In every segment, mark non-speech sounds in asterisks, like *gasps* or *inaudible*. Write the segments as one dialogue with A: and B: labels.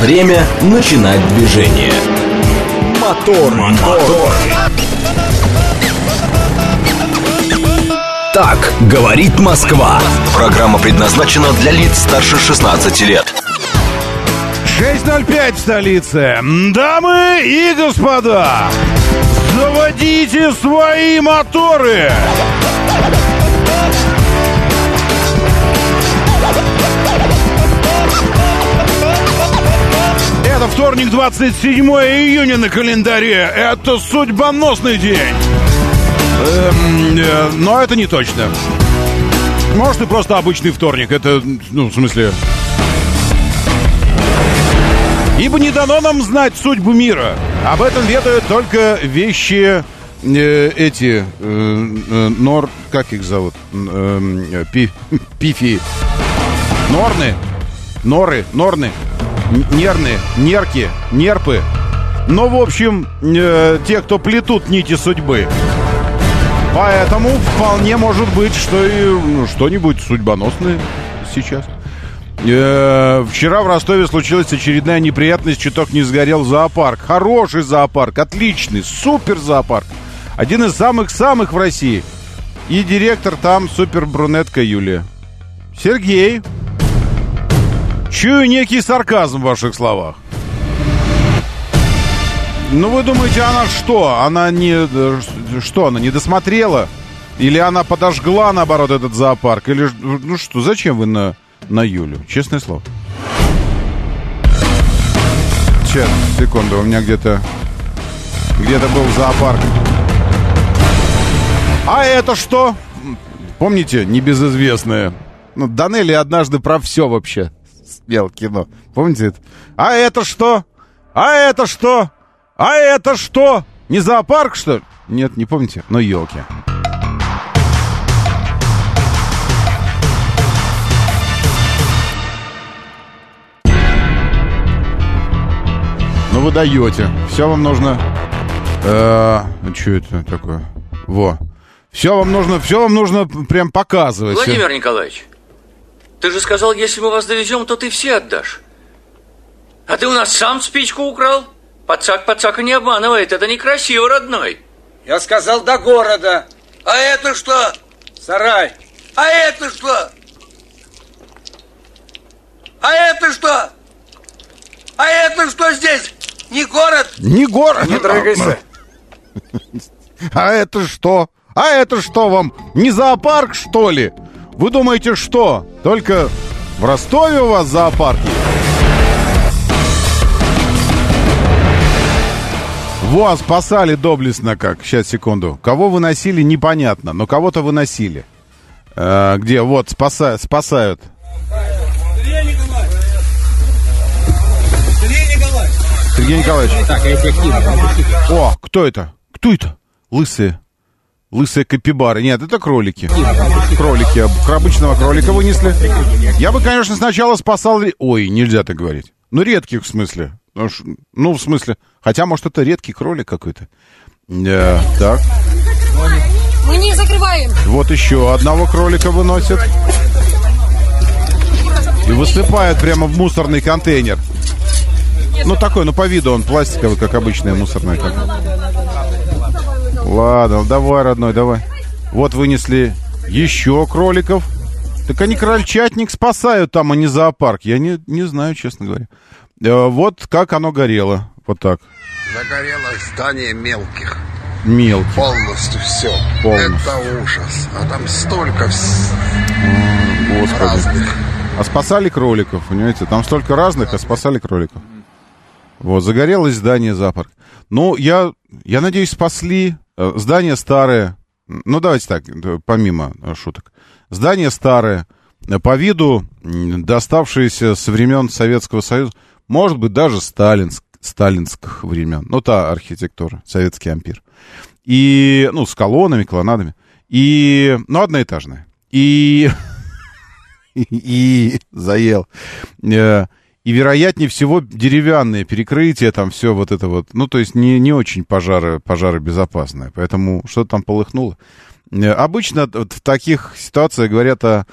A: Время начинать движение. Мотор, мотор. Так говорит Москва. Программа предназначена для лиц старше 16 лет.
B: 6.05 в столице. Дамы и господа, заводите свои моторы. Это вторник, 27 июня на календаре. Это судьбоносный день. Эм, э, но это не точно. Может, и просто обычный вторник. Это, ну, в смысле... Ибо не дано нам знать судьбу мира. Об этом ведают только вещи э, эти... Э, э, нор... Как их зовут? Э, пи, *laughs* пифи. Норны. Норы. Норны. Нерны. Нерки. Нерпы. Ну, в общем, э, те, кто плетут нити судьбы. Поэтому вполне может быть, что и ну, что-нибудь судьбоносное сейчас. Э, вчера в Ростове случилась очередная неприятность, чуток не сгорел зоопарк. Хороший зоопарк, отличный, супер зоопарк. Один из самых-самых в России. И директор там супер брюнетка Юлия. Сергей. Чую некий сарказм в ваших словах. Ну, вы думаете, она что? Она не... Что, она не досмотрела? Или она подожгла, наоборот, этот зоопарк? Или... Ну что, зачем вы на, на Юлю? Честное слово. Сейчас, секунду, у меня где-то... Где-то был зоопарк. А это что? Помните, небезызвестное? Ну, Данелли однажды про все вообще снял кино. Помните это? А это что? А это что? А это что? Не зоопарк, что ли? Нет, не помните? Но елки. Ну вы даете. Все вам нужно... Э, что это такое? Во. Все вам нужно, все вам нужно прям показывать.
C: Владимир Николаевич, ты же сказал, если мы вас довезем, то ты все отдашь. А ты у нас сам спичку украл? Пацак пацака не обманывает, это некрасиво, родной.
D: Я сказал до города.
C: А это что?
D: Сарай.
C: А это что? А это что? А это что здесь? Не город?
B: Не город.
D: Не дрыгайся.
B: А это что? А это что вам? Не зоопарк, что ли? Вы думаете, что? Только в Ростове у вас зоопарк есть? Во, спасали доблестно как. Сейчас, секунду. Кого выносили, непонятно, но кого-то выносили. Э, где? Вот, спаса... спасают. Сергей Николаевич.
D: Так, эффективно.
B: О, кто это? Кто это? Лысые. Лысые капибары. Нет, это кролики. Кролики. Обычного кролика вынесли. Я бы, конечно, сначала спасал... Ой, нельзя так говорить. Ну, редких в смысле. Ну, Ну, в смысле... Хотя, может, это редкий кролик какой-то. Да, так.
E: Мы не закрываем.
B: Вот еще одного кролика выносят. И высыпают прямо в мусорный контейнер. Ну, такой, ну, по виду он пластиковый, как обычный мусорный контейнер. Ладно, давай, родной, давай. Вот вынесли еще кроликов. Так они крольчатник спасают там, а не зоопарк. Я не, не знаю, честно говоря. Э, Вот как оно горело. Вот так.
F: Загорелось здание мелких.
B: Мелкий.
F: Полностью все.
B: Полностью.
F: Это ужас. А там столько вс-
B: Господи.
F: разных.
B: А спасали кроликов, понимаете? Там столько разных, а спасали кроликов. Вот, загорелось здание зоопарк. Ну, я, я надеюсь, спасли. Э, Здание старое. Ну, давайте так, э, помимо э, шуток. Здание старое. По виду доставшееся со времен Советского Союза. Может быть, даже сталинск, сталинских времен. Ну, та архитектура, советский ампир. И, ну, с колоннами, колоннадами. И, ну, одноэтажная. И *laughs* и заел. И, вероятнее всего, деревянные перекрытия, там все вот это вот. Ну, то есть не, не очень пожары, пожаробезопасное. Поэтому что там полыхнуло. Э, Обычно в таких ситуациях говорят о,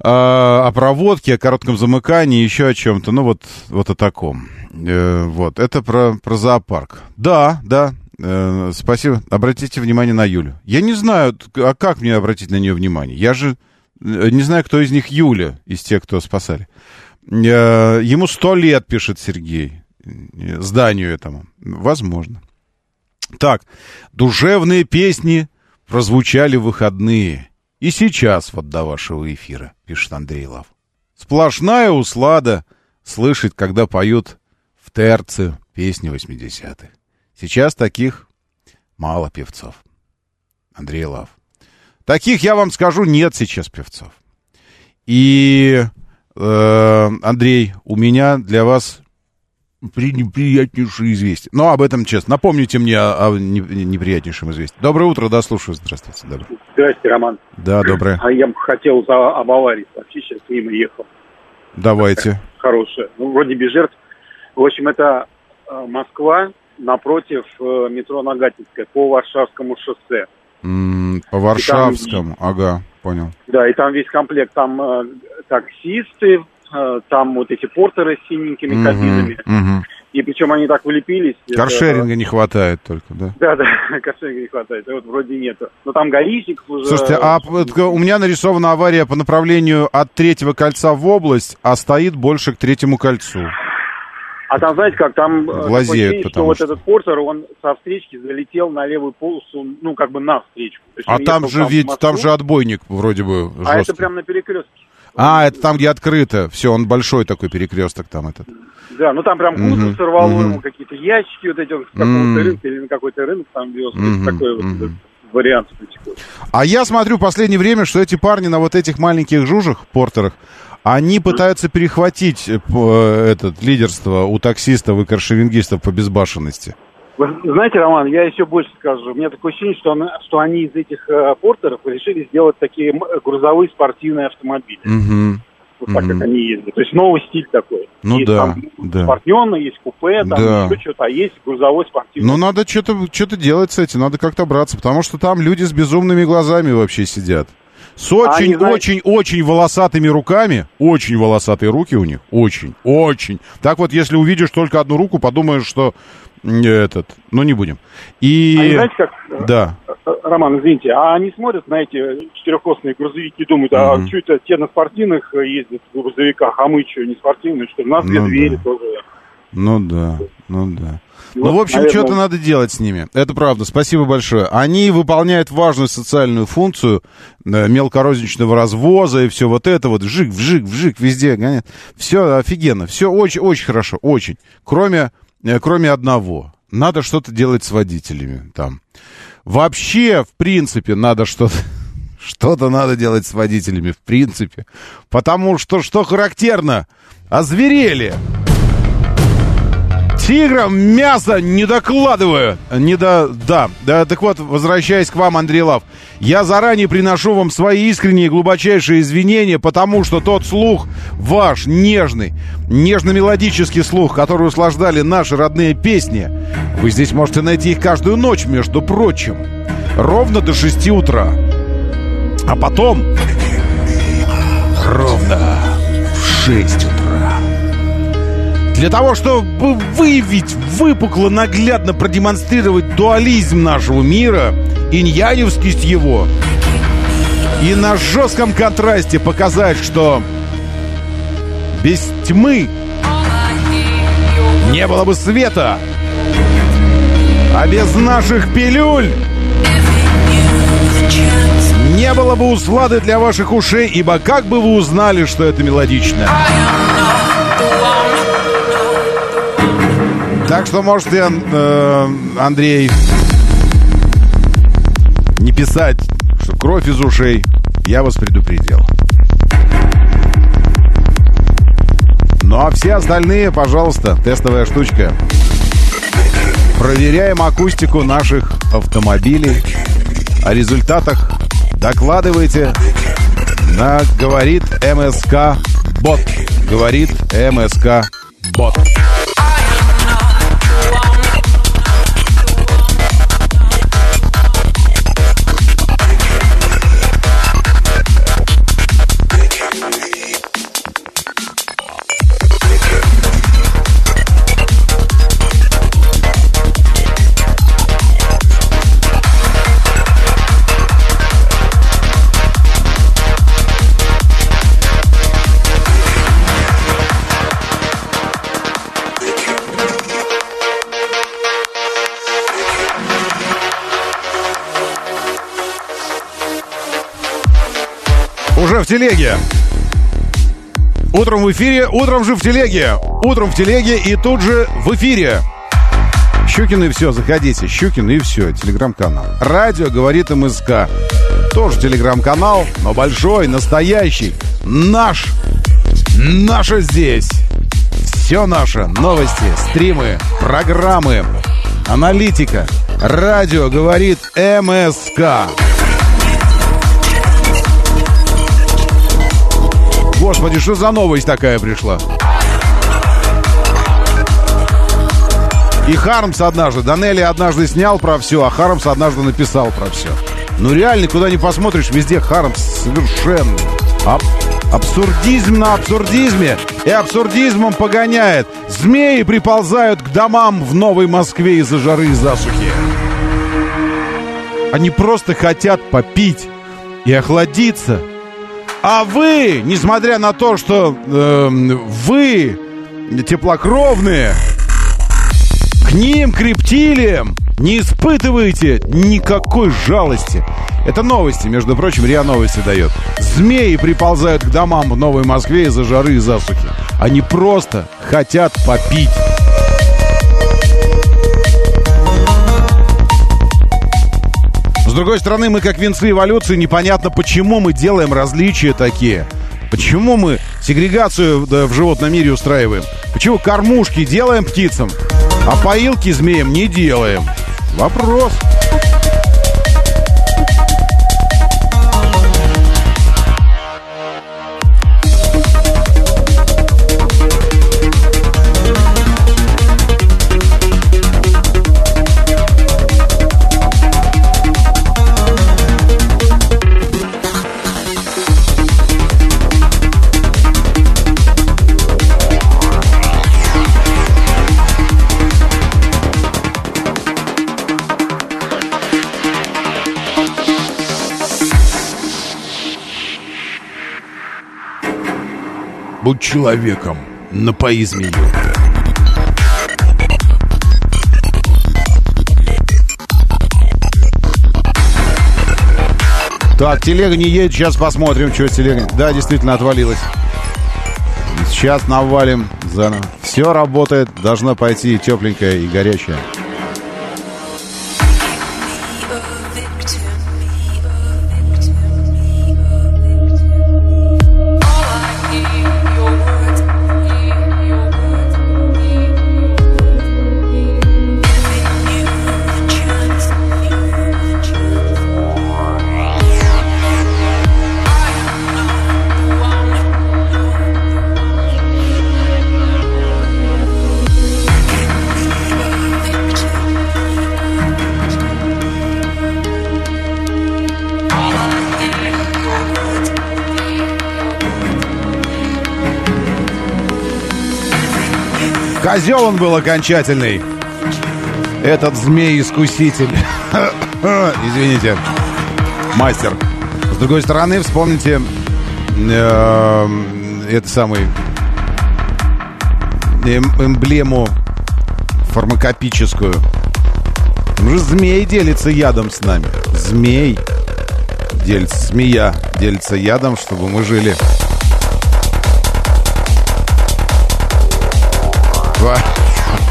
B: о проводке, о коротком замыкании, еще о чем-то. Ну, вот, вот о таком. Э, вот, это про, про зоопарк. Да, да, э, спасибо. Обратите внимание на Юлю. Я не знаю, а как мне обратить на нее внимание? Я же не знаю, кто из них Юля, из тех, кто спасали. Э, ему сто лет, пишет Сергей. Э, Зданию этому. Возможно. Так, душевные песни прозвучали в выходные. И сейчас вот до вашего эфира, пишет Андрей Лав. Сплошная услада слышать, когда поют в терце песни 80-х. Сейчас таких мало певцов. Андрей Лав. Таких, я вам скажу, нет сейчас певцов. И, Андрей, у меня для вас приятнейшее известие. Но об этом честно. Напомните мне о, о неприятнейшем известии. Доброе утро, да, слушаю. Здравствуйте. Доброе.
G: Здрасте, Роман.
B: Да, доброе.
G: А я бы хотел за, об аварии сообщить, сейчас мимо ехал.
B: Давайте.
G: Хорошая. Ну, вроде без жертв. В общем, это э, Москва напротив э, метро Нагатинская по Варшавскому шоссе.
B: М, По Варшавскому. Ага, понял.
G: Да, и там весь комплект. Там э, таксисты, э, там вот эти портеры с синенькими
B: Мгм,
G: кабинами.
B: мгм.
G: И причем они так вылепились. это-
B: Каршеринга не хватает только, да.
G: Да, да, *laughs* каршеринга не хватает. Вот вроде нету. Но там гаишников уже...
B: Слушайте, а у меня нарисована авария по направлению от третьего кольца в область, а стоит больше к третьему кольцу.
G: А там, знаете как, там э, такое
B: Глазеют,
G: что
B: потому
G: вот
B: что.
G: этот портер, он со встречки залетел на левую полосу, ну, как бы на встречку.
B: А там же
G: в
B: ведь, там же отбойник вроде бы
G: А это
B: жесткий.
G: прям на перекрестке.
B: А, это там, где открыто. Все, он большой такой перекресток там этот.
G: Да, ну там прям кузов
B: Мгм,
G: сорвало,
B: мгм.
G: ему какие-то ящики вот эти, он с какого-то рынка или на какой-то рынок там вез.
B: Мгм,
G: такой вот этот вариант.
B: А я смотрю в последнее время, что эти парни на вот этих маленьких жужах, портерах, они пытаются перехватить э, э, этот лидерство у таксистов и каршерингистов по безбашенности.
G: Вы знаете, Роман, я еще больше скажу. У меня такое ощущение, что, она- что они из этих э, портеров решили сделать такие грузовые спортивные автомобили.
B: Мгм.
G: Вот так,
B: Мгм.
G: как они ездят. То есть новый стиль такой.
B: Ну
G: есть
B: да,
G: там
B: да.
G: спортивный, есть купе, там
B: Да.
G: еще что-то, а есть грузовой спортивный.
B: Ну, надо что-то что делать с этим, надо как-то браться, потому что там люди с безумными глазами вообще сидят. С
G: А они, знаете-
B: очень-очень-очень волосатыми руками, очень волосатые руки у них, очень, очень. Так вот, если увидишь только одну руку, подумаешь, что этот, ну, не будем. И...
G: Они, знаете, как, э,
B: Да.
G: э, Роман, извините, а они смотрят на эти четырехосные грузовики и думают, а
B: Мгм.
G: что это те на спортивных э, ездят в грузовиках, а мы что, не спортивные, что ли? У нас две
B: Ну
G: двери
B: да.
G: тоже.
B: Ну да, ну да.
G: Вот,
B: ну, в общем,
G: наверное,
B: что-то надо делать с ними. Это правда. Спасибо большое. Они выполняют важную социальную функцию э, мелкорозничного развоза и все вот это вот. Вжик, вжик, вжик, везде гонят. Все офигенно. Все очень, очень хорошо. Очень. Кроме, э, кроме одного. Надо что-то делать с водителями там. Вообще, в принципе, надо что-то... *laughs* Что-то надо делать с водителями, в принципе. Потому что, что характерно, озверели. Тиграм мясо не докладываю. Не до... Да. да. Так вот, возвращаясь к вам, Андрей Лав. Я заранее приношу вам свои искренние глубочайшие извинения, потому что тот слух ваш, нежный, нежно-мелодический слух, который услаждали наши родные песни, вы здесь можете найти их каждую ночь, между прочим. Ровно до 6 утра. А потом... Ровно в 6 утра. Для того, чтобы выявить, выпукло, наглядно продемонстрировать дуализм нашего мира, иньяневскость его, и на жестком контрасте показать, что без тьмы не было бы света, а без наших пилюль не было бы услады для ваших ушей, ибо как бы вы узнали, что это мелодично? Так что можете, э, Андрей, не писать, что кровь из ушей. Я вас предупредил. Ну а все остальные, пожалуйста, тестовая штучка. Проверяем акустику наших автомобилей. О результатах докладывайте на говорит МСК Бот. Говорит МСК Бот. Уже в телеге. Утром в эфире, утром же в телеге. Утром в телеге и тут же в эфире. Щукин и все, заходите. Щукин и все, телеграм-канал. Радио говорит МСК. Тоже телеграм-канал, но большой, настоящий. Наш. Наше здесь. Все наше. Новости, стримы, программы, аналитика. Радио говорит МСК. Господи, что за новость такая пришла? И Хармс однажды, Данелли однажды снял про все, а Хармс однажды написал про все. Ну реально, куда ни посмотришь, везде Хармс совершенно. Аб абсурдизм на абсурдизме. И абсурдизмом погоняет. Змеи приползают к домам в Новой Москве из-за жары и засухи. Они просто хотят попить и охладиться. А вы, несмотря на то, что э, вы теплокровные, к ним, к рептилиям, не испытываете никакой жалости. Это новости, между прочим, РИА Новости дает. Змеи приползают к домам в Новой Москве из-за жары и засухи. Они просто хотят попить. С другой стороны, мы как венцы эволюции, непонятно, почему мы делаем различия такие. Почему мы сегрегацию в животном мире устраиваем? Почему кормушки делаем птицам, а поилки змеям не делаем? Вопрос. Будь человеком, напои змею. Так, телега не едет, сейчас посмотрим, что с телегой. Да, действительно отвалилась. Сейчас навалим заново. Все работает, должно пойти тепленькое и горячее. Козел он был окончательный. Этот змей-искуситель. *laughs* Извините. Мастер. С другой стороны, вспомните э, это самый эм, эмблему фармакопическую. Там же змей делится ядом с нами. Змей делится, змея делится ядом, чтобы мы жили.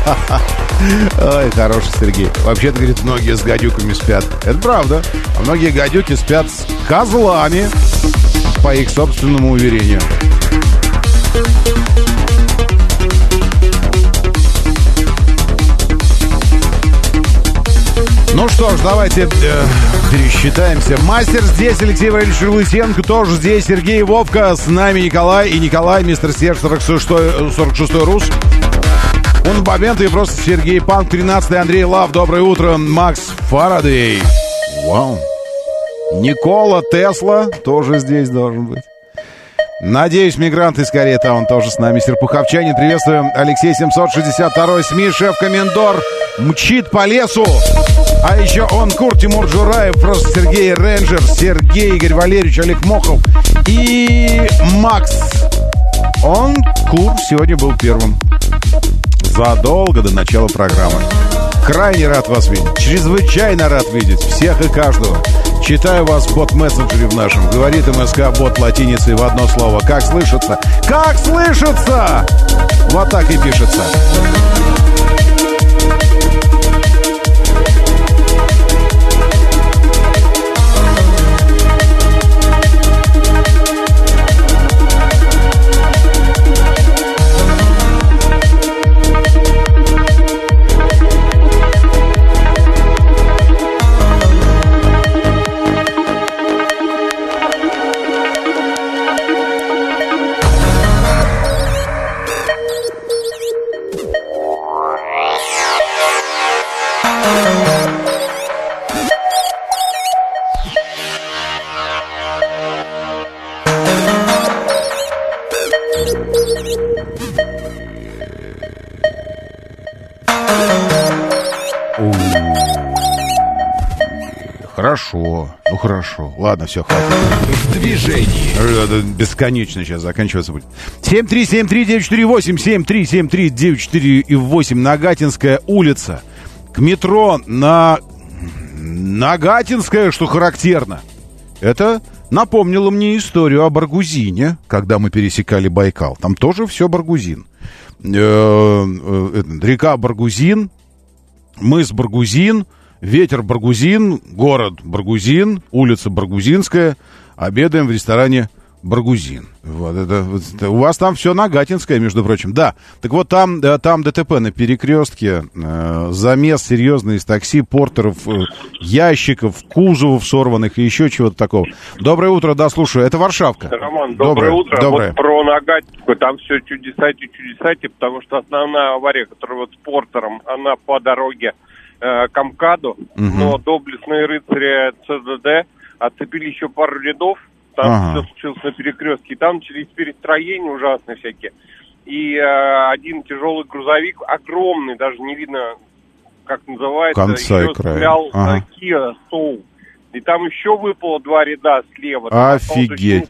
B: *laughs* Ой, хороший Сергей. Вообще-то, говорит, многие с гадюками спят. Это правда. А многие гадюки спят с козлами, по их собственному уверению. Ну что ж, давайте э, пересчитаемся. Мастер здесь, Алексей Валерьевич Лысенко тоже здесь, Сергей Вовка, с нами Николай и Николай, мистер Серж 46, 46 Рус. Он момент и просто Сергей Панк, 13 Андрей Лав, доброе утро, Макс Фарадей. Вау. Никола Тесла тоже здесь должен быть. Надеюсь, мигранты скорее там, он тоже с нами. Серпуховчанин, приветствуем. Алексей 762 СМИ, шеф-комендор, мчит по лесу. А еще он, Кур Тимур Джураев, просто Сергей Рейнджер, Сергей Игорь Валерьевич, Олег Мохов и Макс. Он, Кур, сегодня был первым. Задолго до начала программы. Крайне рад вас видеть. Чрезвычайно рад видеть всех и каждого. Читаю вас в бот-мессенджере в нашем. Говорит МСК бот латиницей в одно слово. Как слышится? Как слышится? Вот так и пишется. Ладно, все, хватит.
A: В движении.
B: Бесконечно сейчас заканчиваться будет. 7373948, 7373948, Нагатинская улица. К метро на... Нагатинская, что характерно. Это напомнило мне историю о Баргузине, когда мы пересекали Байкал. Там тоже все Баргузин. Э, э, Река Баргузин, мыс Баргузин, ветер Баргузин, город Баргузин, улица Баргузинская. Обедаем в ресторане Баргузин. Вот это, вот это- у вас там все Нагатинское, между прочим. Да, так вот там, да, там ДТП на перекрестке, э, замес серьезный из такси, портеров, э, ящиков, кузовов сорванных и еще чего-то такого. Доброе утро, да, слушаю. Это Варшавка.
H: Роман, доброе, утро.
B: Доброе.
H: Вот про Нагатинскую, там все чудесати, чудесати, потому что основная авария, которая вот с Портером, она по дороге э, к Амкаду,
B: Мгм.
H: но доблестные рыцари ЦДД отцепили еще пару рядов, там
B: Ага.
H: все случилось на перекрестке, и там начались перестроения ужасные всякие. И э, один тяжелый грузовик, огромный, даже не видно, как называется,
B: Конца края.
H: стрелял
B: Ага.
H: на Kia Soul. И там еще выпало два ряда слева.
B: Офигеть.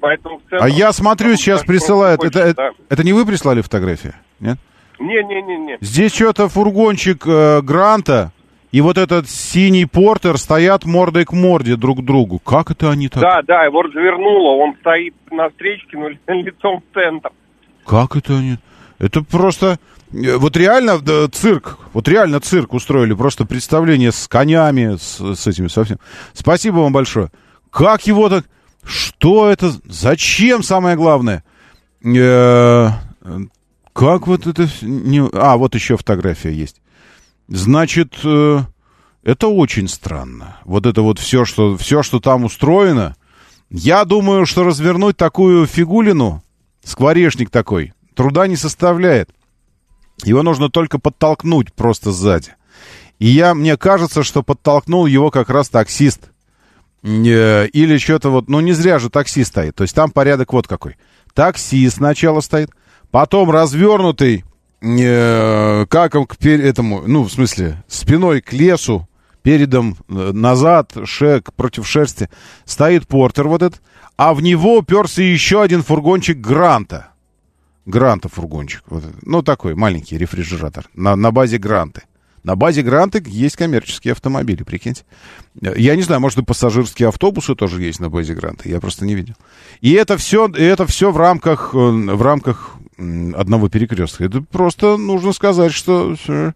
H: поэтому целом-
B: А я смотрю, сейчас присылают. Это,
H: хочется,
B: это, это не вы прислали фотографии? Нет?
H: Не-не-не-не.
B: Здесь что-то фургончик э, Гранта и вот этот синий портер стоят мордой к морде друг к другу. Как это они так?
H: Да, да, его развернуло, он стоит на встречке, но *laughs* лицом в центр.
B: Как это они? Это просто... э, Вот реально да, цирк, вот реально цирк устроили, просто представление с конями, с, с этими совсем. Спасибо вам большое. Как его так... Что это? Зачем, самое главное? Э, Как вот это... не- А, вот еще фотография есть. Значит, э, это очень странно. Вот это вот все, что, все, что там устроено. Я думаю, что развернуть такую фигулину, скворечник такой, труда не составляет. Его нужно только подтолкнуть просто сзади. И я, мне кажется, что подтолкнул его как раз таксист. Э, Или что-то вот, ну не зря же такси стоит. То есть там порядок вот какой. Такси сначала стоит, потом развернутый, э, как он к пер- этому, ну в смысле, спиной к лесу, передом э, назад, шек против шерсти, стоит портер вот этот, а в него уперся еще один фургончик Гранта. Гранта фургончик. Вот. Ну, такой маленький рефрижератор. На, на базе Гранты. На базе Гранты есть коммерческие автомобили, прикиньте. Я не знаю, может, и пассажирские автобусы тоже есть на базе Гранты. Я просто не видел. И это все, и это все в рамках, э, в рамках одного перекрестка. Это просто нужно сказать, что э,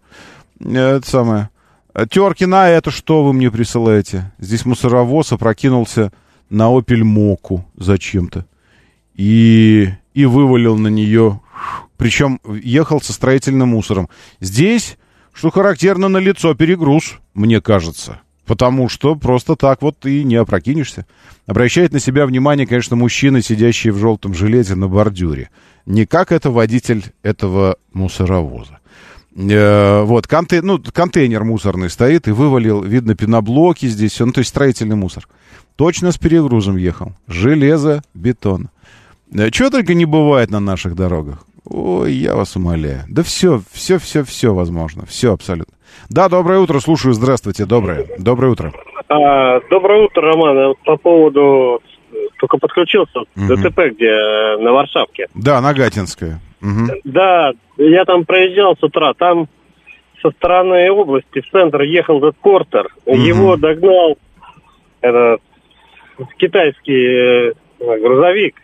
B: это самое. Теркина, это что вы мне присылаете? Здесь мусоровоз опрокинулся на Опель Моку зачем-то. И, и вывалил на нее. Причем ехал со строительным мусором. Здесь, что характерно, на лицо перегруз, мне кажется. Потому что просто так вот и не опрокинешься. Обращает на себя внимание, конечно, мужчина, сидящий в желтом жилете на бордюре. Не как это водитель этого мусоровоза. Э, вот, конте- ну, контейнер мусорный стоит и вывалил, видно, пеноблоки здесь, ну, то есть строительный мусор. Точно с перегрузом ехал. Железо, бетон. Чего только не бывает на наших дорогах. Ой, я вас умоляю. Да все, все, все, все возможно. Все абсолютно. Да, доброе утро, слушаю. Здравствуйте, доброе. Доброе утро.
I: А, доброе утро, Роман. По поводу только подключился
B: Мгм.
I: ДТП, где э, на Варшавке.
B: Да, Нагатинская. Мгм.
I: Да, я там проезжал с утра. Там со стороны области в центр ехал этот Портер.
B: Мгм.
I: Его догнал этот китайский э, грузовик,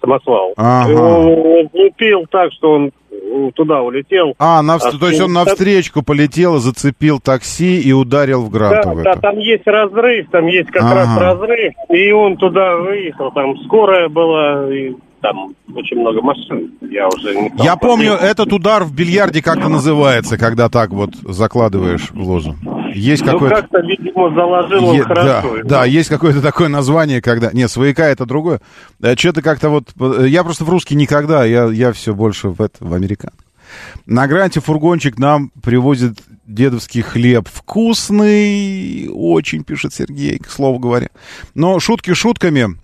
I: самосвал.
B: Ага.
I: Его лупил так, что он э, туда улетел.
B: А, нав-
I: А
B: то есть он навстречку полетел, зацепил такси и ударил в гранату
I: Да, да, там есть разрыв, там есть как
B: Ага.
I: раз разрыв, и он туда выехал, там скорая была, и там очень много машин. Я уже не
B: Я помню, этот удар в бильярде как-то называется, когда так вот закладываешь в лозу. Есть
I: Ну,
B: какое-то...
I: как-то, видимо, заложил он
B: Е-
I: хорошо.
B: Да, да, есть какое-то такое название, когда... Нет, свояка это другое. Что-то как-то вот... э, Я просто в русский никогда, я, я все больше в, это, в американ. На гранте фургончик нам привозит дедовский хлеб. Вкусный, очень, пишет Сергей, к слову говоря. Но шутки шутками,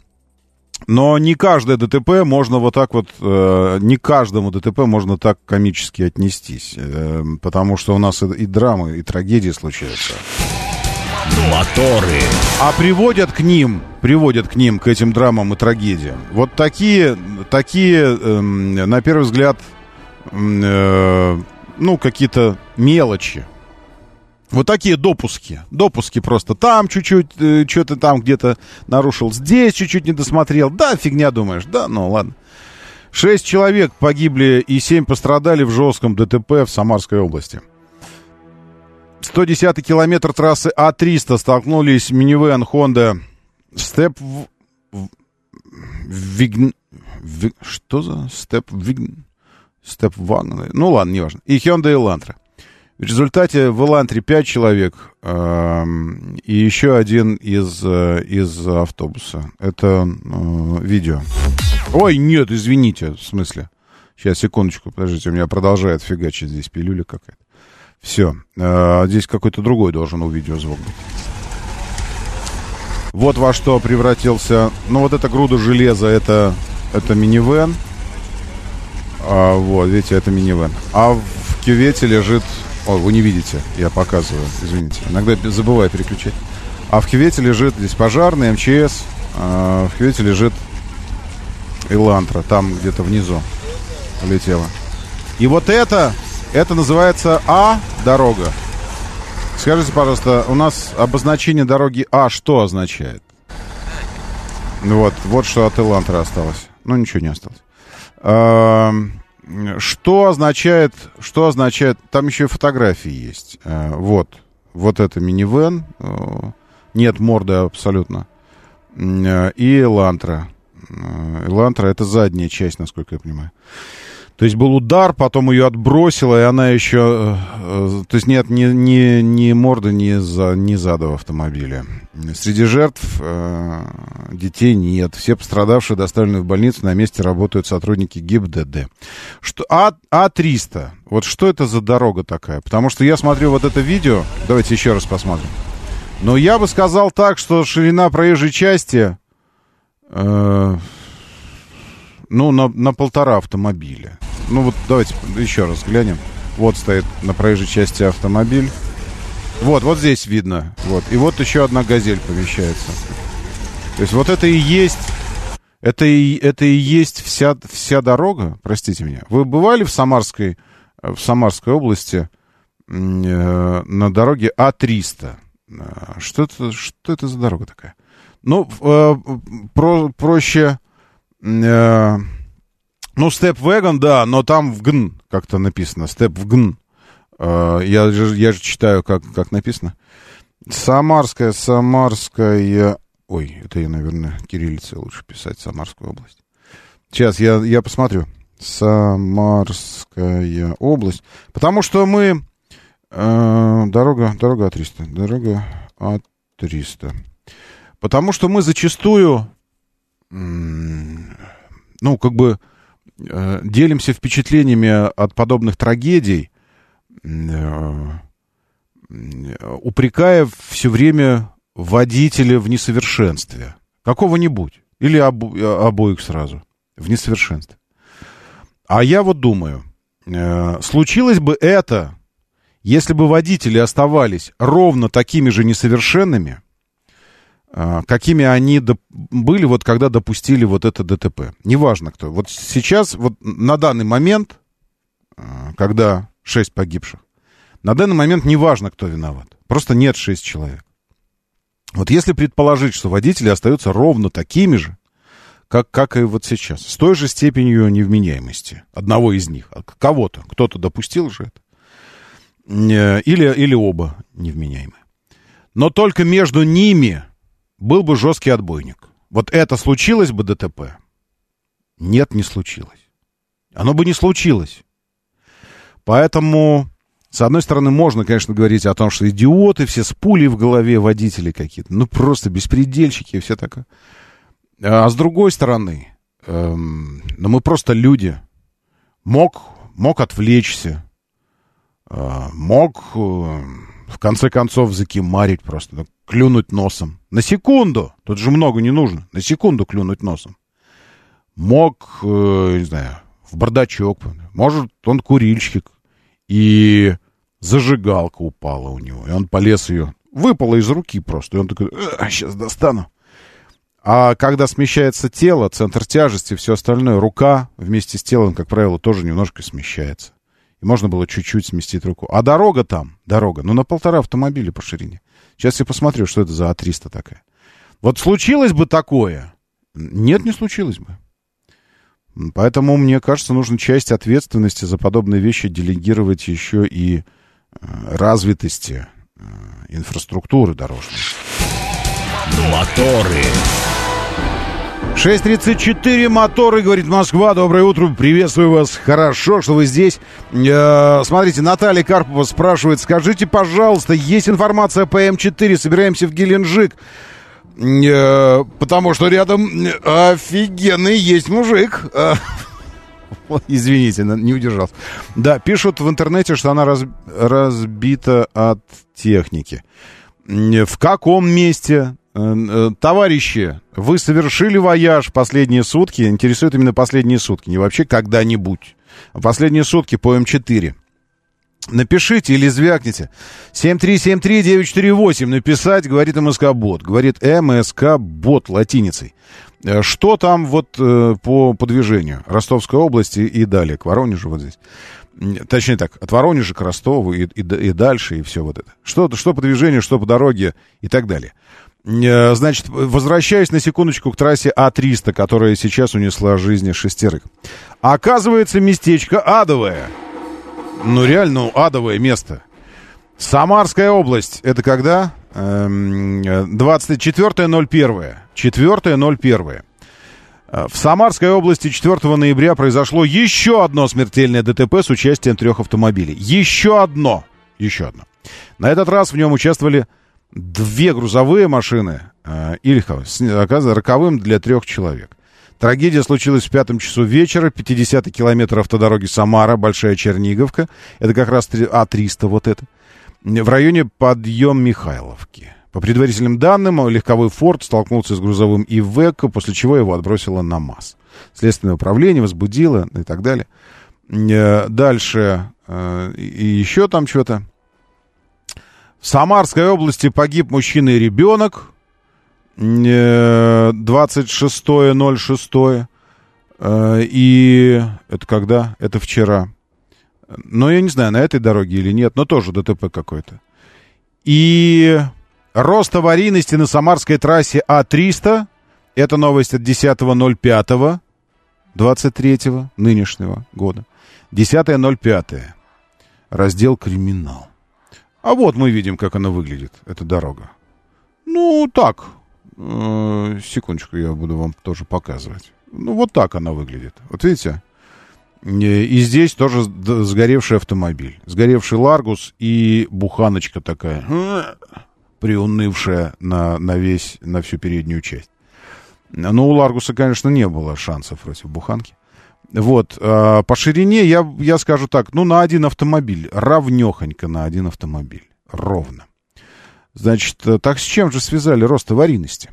B: но не каждое ДТП можно вот так вот, э, не каждому ДТП можно так комически отнестись. э, потому что у нас и, драмы, и трагедии случаются.
A: Моторы.
B: А приводят к ним, приводят к ним, к этим драмам и трагедиям. Вот такие, такие, эм, на первый взгляд, э, ну, какие-то мелочи. Вот такие допуски. Допуски просто. Там чуть-чуть, э, что-то там где-то нарушил. Здесь чуть-чуть не досмотрел. Да, фигня думаешь. Да, ну ладно. Шесть человек погибли и семь пострадали в жестком ДТП в Самарской области. 110 километр трассы А300 столкнулись минивэн Honda Step в... в- Вигн... Ви- Что за Step Вигн... Step Wagon? Ну ладно, неважно. И Hyundai Elantra. В результате в Элантре 5 человек эм, и еще один из, э, из автобуса. Это э, видео. Ой, нет, извините, в смысле. Сейчас, секундочку, подождите, у меня продолжает фигачить здесь пилюля какая-то. Все. здесь какой-то другой должен у видео звук быть. Вот во что превратился... Ну, вот эта груда железа, это, это минивэн. А, вот, видите, это минивэн. А в кювете лежит... О, вы не видите, я показываю, извините. Иногда забываю переключать. А в кювете лежит здесь пожарный, МЧС. А, в кювете лежит Илантра, там где-то внизу полетела. И вот это, это называется А-дорога. Скажите, пожалуйста, у нас обозначение дороги А что означает? Ну Вот, вот что от Элантра осталось. Ну, ничего не осталось. Что означает, что означает, там еще и фотографии есть. Э, Вот, вот это минивэн, э, нет морды абсолютно. Э, И Элантра. Элантра это задняя часть, насколько я понимаю. То есть был удар, потом ее отбросило, и она еще... э, э, то есть нет ни, ни, ни морды, ни, за, ни зада в автомобиле. Среди жертв э, детей нет. Все пострадавшие доставлены в больницу. На месте работают сотрудники ГИБДД. Что, а, А300. Вот что это за дорога такая? Потому что я смотрю вот это видео. Давайте еще раз посмотрим. Но я бы сказал так, что ширина проезжей части... э, ну, на, на полтора автомобиля. Ну, вот давайте еще раз глянем. Вот стоит на проезжей части автомобиль. Вот, вот здесь видно. Вот. И вот еще одна газель помещается. То есть вот это и есть... Это и, это и есть вся, вся дорога, простите меня. Вы бывали в Самарской, в Самарской области э, на дороге А300? Э, Что это, что это за дорога такая? Ну, э, про, проще... э, ну, Step Wagon, да, но там в ГН как-то написано. Step в ГН. Э, я, же, я же читаю, как, как написано. Самарская, Самарская... Ой, это я, наверное, кириллицей лучше писать, Самарская область. Сейчас я, я посмотрю. Самарская область. Потому что мы... э, дорога, дорога А300. Дорога А300. Потому что мы зачастую... ну, как бы э, делимся впечатлениями от подобных трагедий, э, упрекая все время водителя в несовершенстве. Какого-нибудь. Или обо- обоих сразу. В несовершенстве. А я вот думаю, э, случилось бы это, если бы водители оставались ровно такими же несовершенными, э, какими они были, вот когда допустили вот это ДТП. Неважно кто. Вот сейчас, вот на данный момент, э, когда шесть погибших, на данный момент неважно, кто виноват. Просто нет шесть человек. Вот если предположить, что водители остаются ровно такими же, как, как и вот сейчас, с той же степенью невменяемости одного из них, от кого-то, кто-то допустил же это, Э, или, или оба невменяемые. Но только между ними был бы жесткий отбойник. Вот это случилось бы ДТП? Нет, не случилось. Оно бы не случилось. Поэтому, с одной стороны, можно, конечно, говорить о том, что идиоты, все с пулей в голове водители какие-то, ну просто беспредельщики и все такое. А с другой стороны, эм, ну мы просто люди. Мог, мог отвлечься, э, мог, э, в конце концов, закимарить просто, ну, клюнуть носом. На секунду, тут же много не нужно, на секунду клюнуть носом. Мог, э, не знаю, в бардачок, может, он курильщик, и зажигалка упала у него, и он полез ее, выпала из руки просто, и он такой, а, сейчас достану. А когда смещается тело, центр тяжести, все остальное, рука вместе с телом, как правило, тоже немножко смещается. И можно было чуть-чуть сместить руку. А дорога там, дорога, ну, на полтора автомобиля по ширине. Сейчас я посмотрю, что это за А300 такая. Вот случилось бы такое? Нет, не случилось бы. Поэтому, мне кажется, нужно часть ответственности за подобные вещи делегировать еще и э, развитости э, инфраструктуры дорожной.
A: Моторы.
B: 6.34 моторы, говорит Москва. Доброе утро, приветствую вас. Хорошо, что вы здесь. Э, смотрите, Наталья Карпова спрашивает, скажите, пожалуйста, есть информация по М4, собираемся в Геленджик. Э, потому что рядом офигенный есть мужик. Э, *laughs* Извините, не удержался. Да, пишут в интернете, что она раз, разбита от техники. В каком месте? Э, э, товарищи, вы совершили вояж последние сутки, интересуют именно последние сутки, не вообще когда-нибудь. Последние сутки по М4. Напишите или звякните. 7373948 написать, говорит МСК-бот. Говорит МСК-бот латиницей. Э, что там вот по, по движению? Ростовской области и далее, к Воронежу вот здесь. Точнее так, от Воронежа к Ростову и, и, и дальше, и все вот это. Что, что по движению, что по дороге и так далее. Э, значит, возвращаясь на секундочку к трассе А300, которая сейчас унесла жизни шестерых. Оказывается, местечко адовое. Ну, реально, ну, адовое место. Самарская область. Это когда? 24.01. 4.01. Э, в Самарской области 4 ноября произошло еще одно смертельное ДТП с участием трех автомобилей. Еще одно. Еще одно. На этот раз в нем участвовали две грузовые машины э, и легковые, оказывается, роковым для трех человек. Трагедия случилась в пятом часу вечера, 50-й километр автодороги Самара, Большая Черниговка. Это как раз А300 вот это. В районе подъем Михайловки. По предварительным данным, легковой «Форд» столкнулся с грузовым «Ивеко», после чего его отбросило на МАЗ. Следственное управление возбудило и так далее. Э, дальше э, и еще там что-то. В Самарской области погиб мужчина и ребенок. 26.06. Э, и это когда? Это вчера. Но я не знаю, на этой дороге или нет, но тоже ДТП какой-то. И рост аварийности на Самарской трассе А300. Это новость от 10.05. 23 нынешнего года. 10.05. Раздел «Криминал». А вот мы видим, как она выглядит, эта дорога. Ну, так. Э, секундочку, я буду вам тоже показывать. Ну, вот так она выглядит. Вот видите? И здесь тоже сгоревший автомобиль. Сгоревший Ларгус и буханочка такая, приунывшая на, на весь, на всю переднюю часть. Но у Ларгуса, конечно, не было шансов против буханки. Вот, э, по ширине я, я скажу так, ну, на один автомобиль, равнехонько на один автомобиль, ровно. Значит, э, так с чем же связали рост аварийности?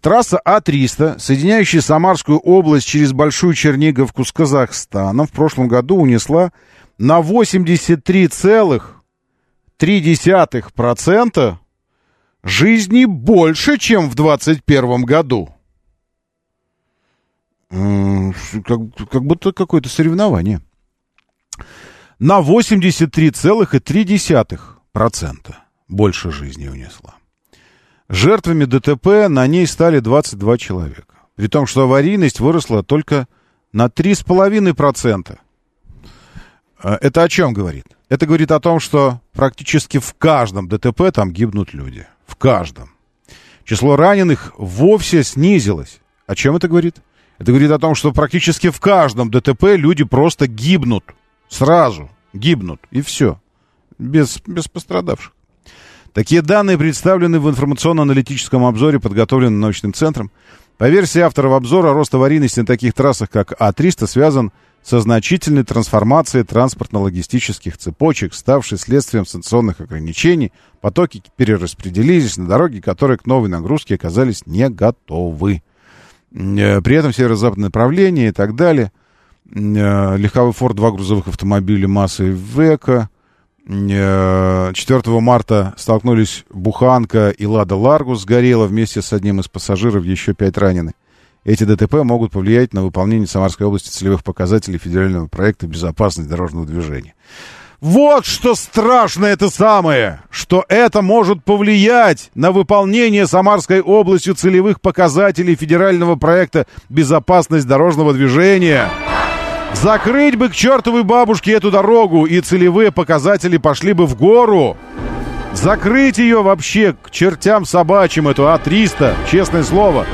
B: Трасса А300, соединяющая Самарскую область через Большую Черниговку с Казахстаном, в прошлом году унесла на 83,3% жизни больше, чем в 2021 году как, как будто какое-то соревнование. На 83,3% больше жизни унесла. Жертвами ДТП на ней стали 22 человека. При том, что аварийность выросла только на 3,5%. Э, Это о чем говорит? Это говорит о том, что практически в каждом ДТП там гибнут люди. В каждом. Число раненых вовсе снизилось. О чем это говорит? Это говорит о том, что практически в каждом ДТП люди просто гибнут. Сразу гибнут. И все. Без, без пострадавших. Такие данные представлены в информационно-аналитическом обзоре, подготовленном научным центром. По версии авторов обзора, рост аварийности на таких трассах, как А300, связан со значительной трансформацией транспортно-логистических цепочек, ставшей следствием санкционных ограничений. Потоки перераспределились на дороги, которые к новой нагрузке оказались не готовы. Э, При этом северо-западное направление и так далее. Э, Легковой форт, два грузовых автомобиля массы Века. Э, 4 марта столкнулись Буханка и Лада Ларгус. Сгорела вместе с одним из пассажиров, еще пять ранены. Эти ДТП могут повлиять на выполнение Самарской области целевых показателей федерального проекта «Безопасность дорожного движения». Вот что страшно это самое, что это может повлиять на выполнение Самарской областью целевых показателей федерального проекта «Безопасность дорожного движения». Закрыть бы к чертовой бабушке эту дорогу, и целевые показатели пошли бы в гору. Закрыть ее вообще к чертям собачьим, эту А300, честное слово.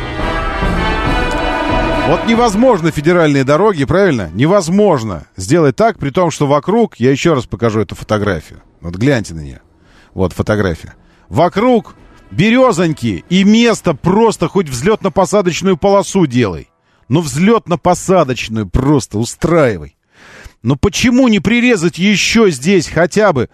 B: Вот невозможно федеральные дороги, правильно? Невозможно сделать так, при том, что вокруг, я еще раз покажу эту фотографию. Вот гляньте на нее. Вот фотография. Вокруг березоньки и место просто хоть взлетно-посадочную полосу делай. Ну, взлетно-посадочную просто устраивай. Но почему не прирезать еще здесь хотя бы,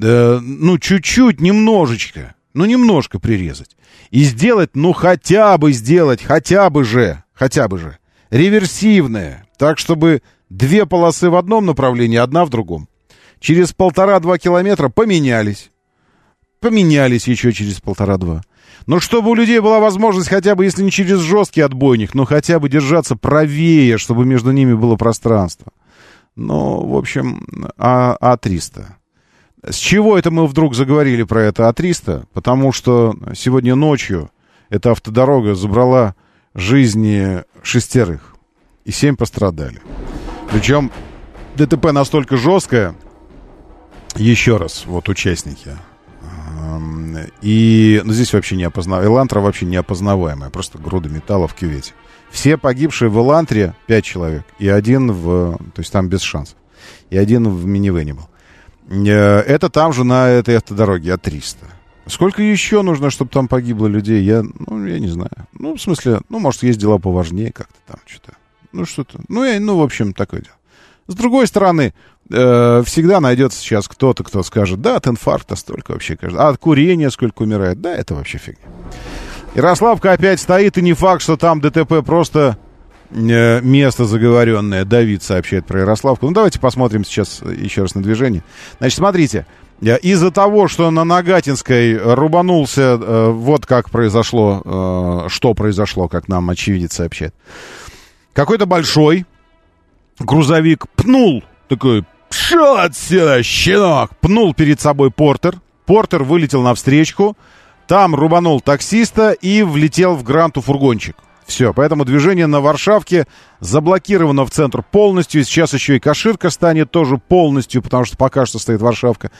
B: э, ну, чуть-чуть, немножечко, ну, немножко прирезать. И сделать, ну, хотя бы сделать, хотя бы же, хотя бы же, реверсивное, так, чтобы две полосы в одном направлении, одна в другом. Через полтора-два километра поменялись. Поменялись еще через полтора-два. Но чтобы у людей была возможность хотя бы, если не через жесткий отбойник, но хотя бы держаться правее, чтобы между ними было пространство. Ну, в общем, А, А300. С чего это мы вдруг заговорили про это А300? Потому что сегодня ночью эта автодорога забрала жизни шестерых. И семь пострадали. Причем ДТП настолько жесткое, еще раз, вот участники. И ну, здесь вообще не опознаваемая. Элантра вообще не опознаваемая. Просто груда металла в кювете. Все погибшие в Элантре, пять человек. И один в... То есть там без шансов. И один в минивене был. Э, Это там же на этой автодороге А300. Сколько еще нужно, чтобы там погибло людей? Я, ну, я не знаю. Ну, в смысле, ну, может, есть дела поважнее как-то там что-то. Ну, что-то. Ну, я, ну, в общем, такое дело. С другой стороны, э, всегда найдется сейчас кто-то, кто скажет, да, от инфаркта столько вообще. А от курения сколько умирает? Да, это вообще фигня. Ярославка опять стоит, и не факт, что там ДТП просто э, место заговоренное. Давид сообщает про Ярославку. Ну, давайте посмотрим сейчас еще раз на движение. Значит, смотрите. Я Из-за того, что на Нагатинской рубанулся, э, вот как произошло, э, что произошло, как нам очевидец сообщает. Какой-то большой грузовик пнул, такой, пшел отсюда, щенок, пнул перед собой Портер. Портер вылетел навстречку, там рубанул таксиста и влетел в Гранту фургончик. Все, поэтому движение на Варшавке заблокировано в центр полностью. Сейчас еще и Каширка станет тоже полностью, потому что пока что стоит Варшавка.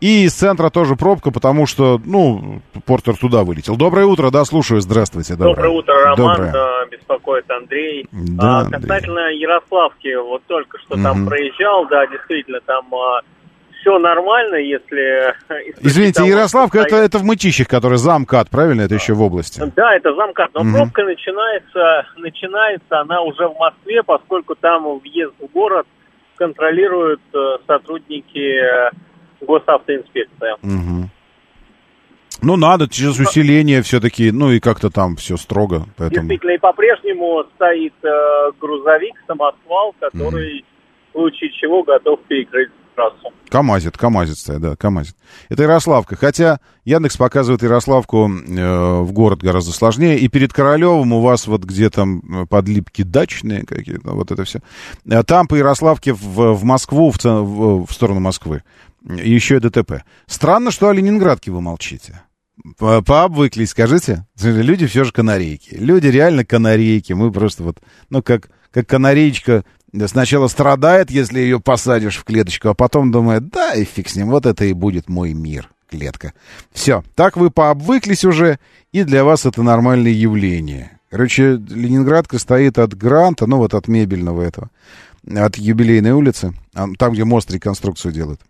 B: И из центра тоже пробка, потому что, ну, Портер туда вылетел. Доброе утро, да, слушаю, здравствуйте.
J: Доброе, утро, Роман,
B: Доброе.
J: беспокоит Андрей.
B: Да,
J: А,
B: Андрей.
J: касательно Ярославки, вот только что там
B: Мгм.
J: проезжал, да, действительно, там все нормально, если... исключить
B: Извините,
J: того,
B: Ярославка, это, это в Мытищах, который замкат, правильно? Это еще в области.
J: Да, это замкат, но
B: Мгм.
J: пробка начинается, начинается она уже в Москве, поскольку там въезд в город контролируют э, сотрудники э, госавтоинспекции.
B: Мгм. Ну, надо через усиление все-таки, ну и как-то там все строго, поэтому...
J: Действительно, и по-прежнему стоит э, грузовик, самосвал, который в случае чего готов перекрыть трассу.
B: КамАЗит, КамАЗит стоит, да, КамАЗит. Это Ярославка. Хотя Яндекс показывает Ярославку э, в город гораздо сложнее. И перед Королевым у вас вот где там э, подлипки дачные какие-то, вот это все. А Там по Ярославке в, в Москву, в, в сторону Москвы. И еще и ДТП. Странно, что о Ленинградке вы молчите. По- Пообвыклись, скажите? Люди все же канарейки. Люди реально канарейки. Мы просто вот, ну, как, как канареечка сначала страдает, если ее посадишь в клеточку, а потом думает, да, и фиг с ним, вот это и будет мой мир, клетка. Все, так вы пообвыклись уже, и для вас это нормальное явление. Короче, Ленинградка стоит от Гранта, ну вот от мебельного этого, от юбилейной улицы, а, там, где мост реконструкцию делают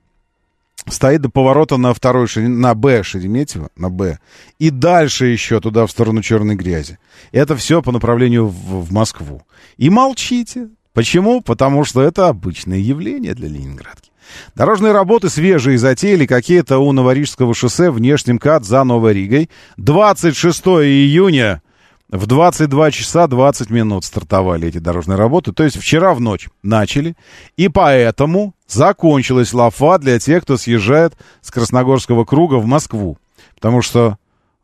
B: стоит до поворота на второй на Б Шереметьево, на Б, и дальше еще туда, в сторону черной грязи. Это все по направлению в, в Москву. И молчите. Почему? Потому что это обычное явление для Ленинградки. Дорожные работы свежие затеяли какие-то у Новорижского шоссе внешний МКАД за Новой Ригой. 26 июня в 22 часа 20 минут стартовали эти дорожные работы. То есть вчера в ночь начали. И поэтому закончилась лафа для тех, кто съезжает с Красногорского круга в Москву. Потому что...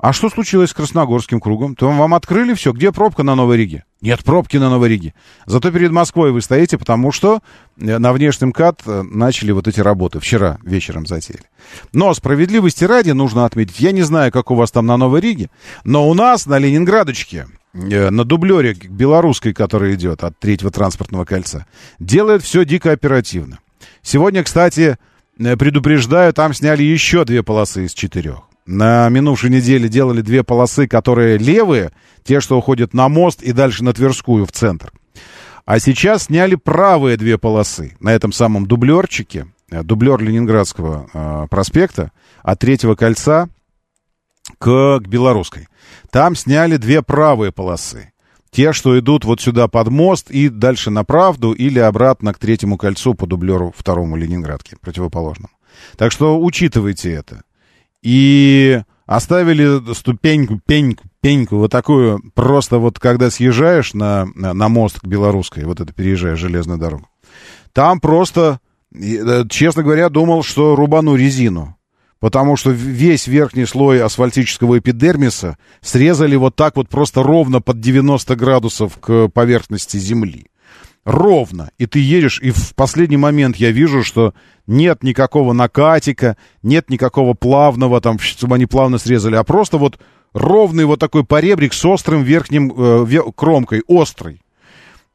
B: А что случилось с Красногорским кругом? То вам открыли все? Где пробка на Новой Риге? Нет пробки на Новой Риге. Зато перед Москвой вы стоите, потому что э, на внешнем МКАД э, начали вот эти работы. Вчера вечером затеяли. Но справедливости ради нужно отметить, я не знаю, как у вас там на Новой Риге, но у нас на Ленинградочке, э, на дублере белорусской, которая идет от третьего транспортного кольца, делает все дико оперативно. Сегодня, кстати, предупреждаю, там сняли еще две полосы из четырех. На минувшей неделе делали две полосы, которые левые, те, что уходят на мост и дальше на Тверскую в центр. А сейчас сняли правые две полосы на этом самом дублерчике, э, дублер Ленинградского э, проспекта от третьего кольца к, к Белорусской. Там сняли две правые полосы. Те, что идут вот сюда под мост и дальше на правду или обратно к третьему кольцу по дублеру второму Ленинградке, противоположному. Так что учитывайте это. И оставили ступеньку, пеньку, пеньку, вот такую, просто вот когда съезжаешь на, на, мост к Белорусской, вот это переезжаешь железную дорогу, там просто, э, честно говоря, думал, что рубану резину. Потому что весь верхний слой асфальтического эпидермиса срезали вот так вот просто ровно под 90 градусов к поверхности земли. Ровно. И ты едешь, и в последний момент я вижу, что нет никакого накатика, нет никакого плавного, там, чтобы они плавно срезали, а просто вот ровный вот такой поребрик с острым верхним э, кромкой, острый.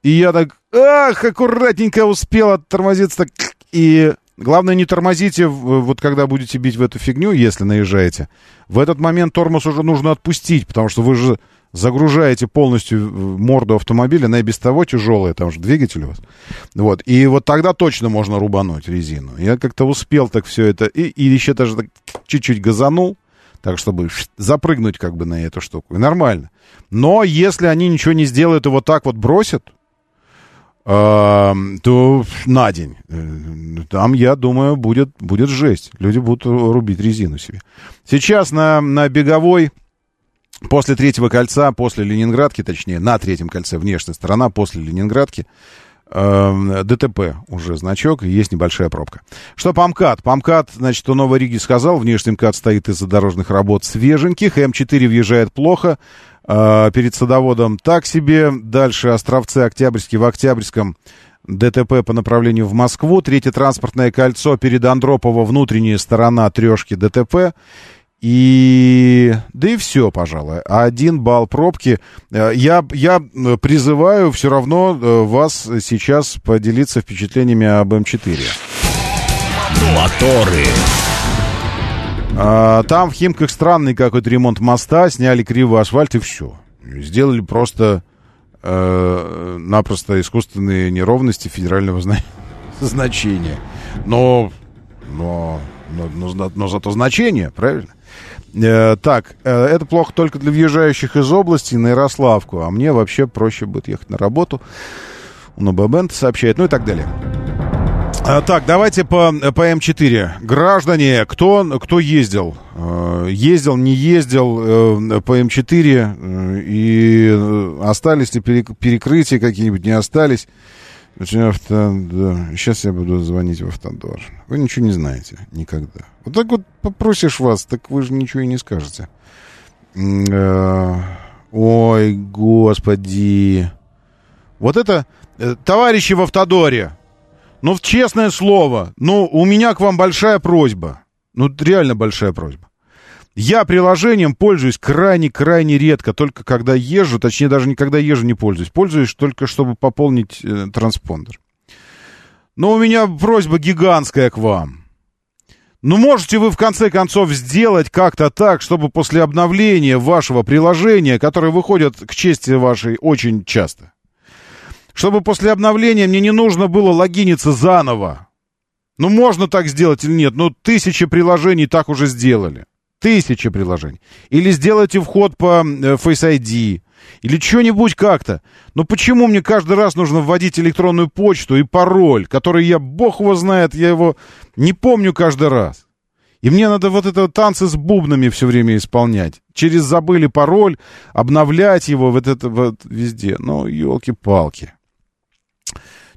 B: И я так, ах, аккуратненько успел оттормозиться так, и главное не тормозите, вот когда будете бить в эту фигню, если наезжаете. В этот момент тормоз уже нужно отпустить, потому что вы же загружаете полностью морду автомобиля, она и без того тяжелая, там же двигатель у вас. Вот, и вот тогда точно можно рубануть резину. Я как-то успел так все это, и, и еще даже так чуть-чуть газанул, так чтобы запрыгнуть как бы на эту штуку. И нормально. Но если они ничего не сделают и вот так вот бросят, то на день. Э, Там, я думаю, будет, будет жесть. Люди будут рубить резину себе. Сейчас на, на беговой, после третьего кольца, после Ленинградки, точнее, на третьем кольце, внешняя сторона, после Ленинградки, э, ДТП уже значок, есть небольшая пробка. Что по МКАД? По МКАД, значит, у Новой Риги сказал, внешний МКАД стоит из-за дорожных работ свеженьких, М4 въезжает плохо, э, перед садоводом. Так себе, дальше Островцы, Октябрьский, в Октябрьском. ДТП по направлению в Москву, третье транспортное кольцо перед Андропово, внутренняя сторона трешки ДТП, и... Да и все, пожалуй. Один балл пробки. Э, Я, я призываю все равно э, вас сейчас поделиться впечатлениями об М4.
A: Моторы.
B: А, Там в Химках странный какой-то ремонт моста, сняли кривой асфальт и все. Сделали просто э, напросто искусственные неровности федерального зна- *laughs* значения. Но, но, но, но, но зато значение, правильно? Э, так, э, это плохо только для въезжающих из области на Ярославку, а мне вообще проще будет ехать на работу. УНББН сообщает, ну и так далее. А, так, давайте по, по М4. Граждане, кто, кто ездил? Э, Ездил, не ездил э, по М4? э, И э, остались ли перек- перекрытия какие-нибудь, не остались? Очень авто- да. Сейчас я буду звонить в автодор. Вы ничего не знаете никогда. Вот так вот попросишь вас, так вы же ничего и не скажете. Э, Ой, господи. Вот это, э, товарищи в автодоре, ну, честное слово, ну, у меня к вам большая просьба. Ну, реально большая просьба. Я приложением пользуюсь крайне-крайне редко, только когда езжу, точнее, даже никогда езжу не пользуюсь. Пользуюсь только, чтобы пополнить э, транспондер. Но у меня просьба гигантская к вам. Ну, можете вы в конце концов сделать как-то так, чтобы после обновления вашего приложения, которое выходит к чести вашей очень часто, чтобы после обновления мне не нужно было логиниться заново. Ну, можно так сделать или нет? Ну, тысячи приложений так уже сделали. Тысячи приложений. Или сделайте вход по э, Face ID. Или что-нибудь как-то. Но почему мне каждый раз нужно вводить электронную почту и пароль, который я, бог его знает, я его не помню каждый раз. И мне надо вот это танцы с бубнами все время исполнять. Через забыли пароль, обновлять его вот это вот везде. Ну, елки-палки.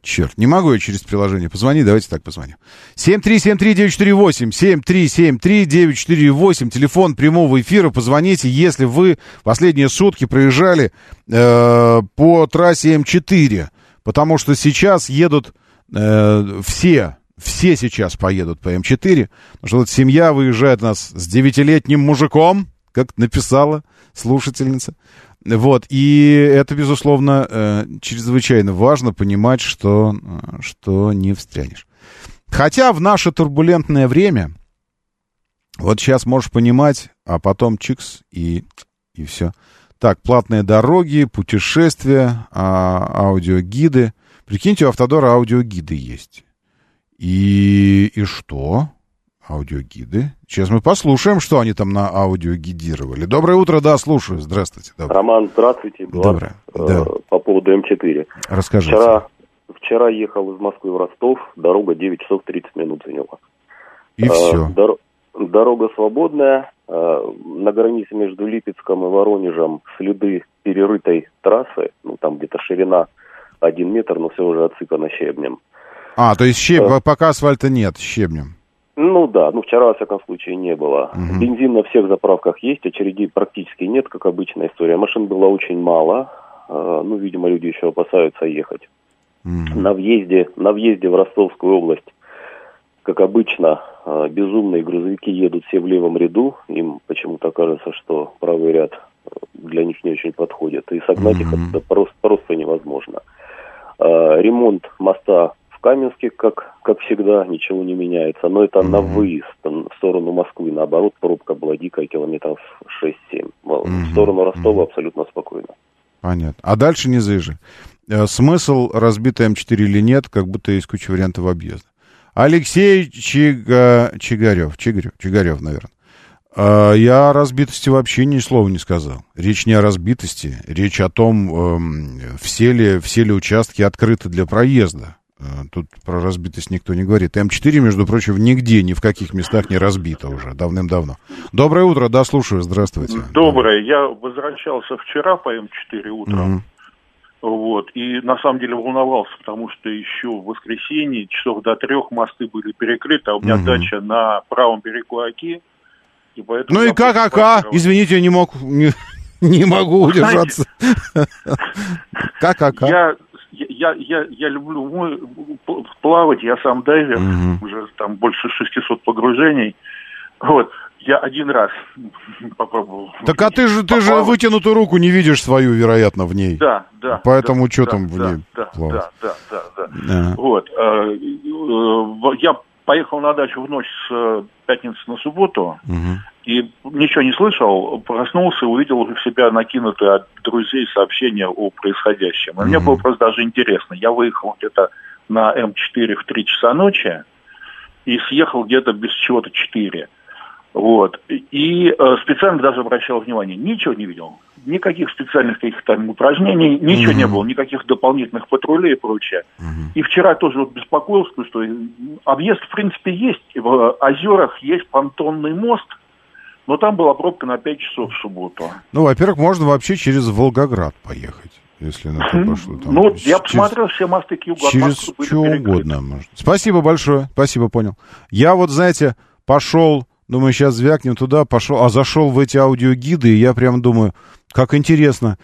B: Черт, не могу я через приложение. Позвони, давайте так позвоним. 7373948, 7373948, телефон прямого эфира. Позвоните, если вы последние сутки проезжали э, по трассе М4. Потому что сейчас едут э, все, все сейчас поедут по М4. Потому что вот семья выезжает нас с девятилетним мужиком, как написала слушательница. Вот, и это, безусловно, э, чрезвычайно важно понимать, что, э, что не встрянешь. Хотя в наше турбулентное время, вот сейчас можешь понимать, а потом чикс и, и все. Так, платные дороги, путешествия, а, аудиогиды. Прикиньте, у Автодора аудиогиды есть. И, и что? Аудиогиды. Сейчас мы послушаем, что они там на аудиогидировали. Доброе утро, да, слушаю. Здравствуйте.
K: Доброе. Роман, здравствуйте.
B: Доброе.
K: Э,
B: да.
K: По поводу М4.
B: Расскажите.
K: Вчера, вчера ехал из Москвы в Ростов, дорога 9 часов 30 минут заняла.
B: И
K: э,
B: все.
K: Дор- дорога свободная. Э, на границе между Липецком и Воронежем следы перерытой трассы. Ну, там где-то ширина 1 метр, но все уже отсыпано щебнем.
B: А, то есть щеб... пока асфальта нет, щебнем.
K: Ну да, ну вчера, во всяком случае, не было.
B: Мгм.
K: Бензин на всех заправках есть, очередей практически нет, как обычная история. Машин было очень мало. Э, Ну, видимо, люди еще опасаются ехать. На въезде, на въезде в Ростовскую область, как обычно, э, безумные грузовики едут все в левом ряду. Им почему-то кажется, что правый ряд э, для них не очень подходит. И согнать их это просто, просто невозможно. Э, Ремонт моста в Каменске, как, как всегда, ничего не меняется. Но это на выезд в сторону Москвы. Наоборот, пробка была дикая, километров 6-7. В сторону Ростова абсолютно спокойно.
B: Понятно. А дальше не заезжай. Э, Смысл разбитый М4 или нет, как будто есть куча вариантов объезда. Алексей Чига... Чигарев, Чигарев, Чигарев, наверное. А, Я о разбитости вообще ни слова не сказал. Речь не о разбитости, речь о том, эм, все ли, все ли участки открыты для проезда. Э, Тут про разбитость никто не говорит. М4, между прочим, нигде, ни в каких местах не разбито уже, давным-давно. Доброе утро, да, слушаю, здравствуйте.
L: Доброе. Я возвращался вчера по М4 утром.
B: Мгм.
L: Вот, и на самом деле волновался, потому что еще в воскресенье часов до трех мосты были перекрыты, а у меня
B: Мгм.
L: дача на правом берегу Оки. И поэтому
B: Ну и как,
L: паркировал.
B: Извините, я не мог, не, *laughs* не могу удержаться. *laughs* Как, ака?
L: Я, я, я, я люблю мой, п- плавать, я сам дайвер, уже там больше 600 погружений. Вот, я один раз попробовал.
B: Так а ты же, ты же вытянутую руку не видишь свою, вероятно, в ней.
L: Да, да.
B: Поэтому
L: да,
B: что
L: да,
B: там в
L: да,
B: ней
L: да,
B: плавать?
L: Да, да, да, да.
B: Да.
L: Вот. э, э, Я поехал на дачу в ночь с э, пятницы на субботу и ничего не слышал, проснулся, увидел у себя накинутые от друзей сообщения о происходящем. И мне было просто даже интересно. Я выехал где-то на М4 в 3 часа ночи и съехал где-то без чего-то 4. Вот. И э, специально даже обращал внимание, ничего не видел. Никаких специальных каких-то там упражнений, ничего не
B: Мгм.
L: было, никаких дополнительных патрулей и прочее. И вчера тоже вот беспокоился, что объезд, в принципе, есть. В озерах есть понтонный мост, но там была пробка на 5 часов в субботу.
B: Ну, во-первых, можно вообще через Волгоград поехать, если на то пошло. Там,
L: ну,
B: через-
L: я посмотрел, все мосты к югу
B: Через что
L: перекрыты.
B: угодно можно. Спасибо большое, спасибо, понял. Я вот, знаете, пошел, думаю, сейчас звякнем туда, пошел, а зашел в эти аудиогиды, и я прям думаю, как интересно.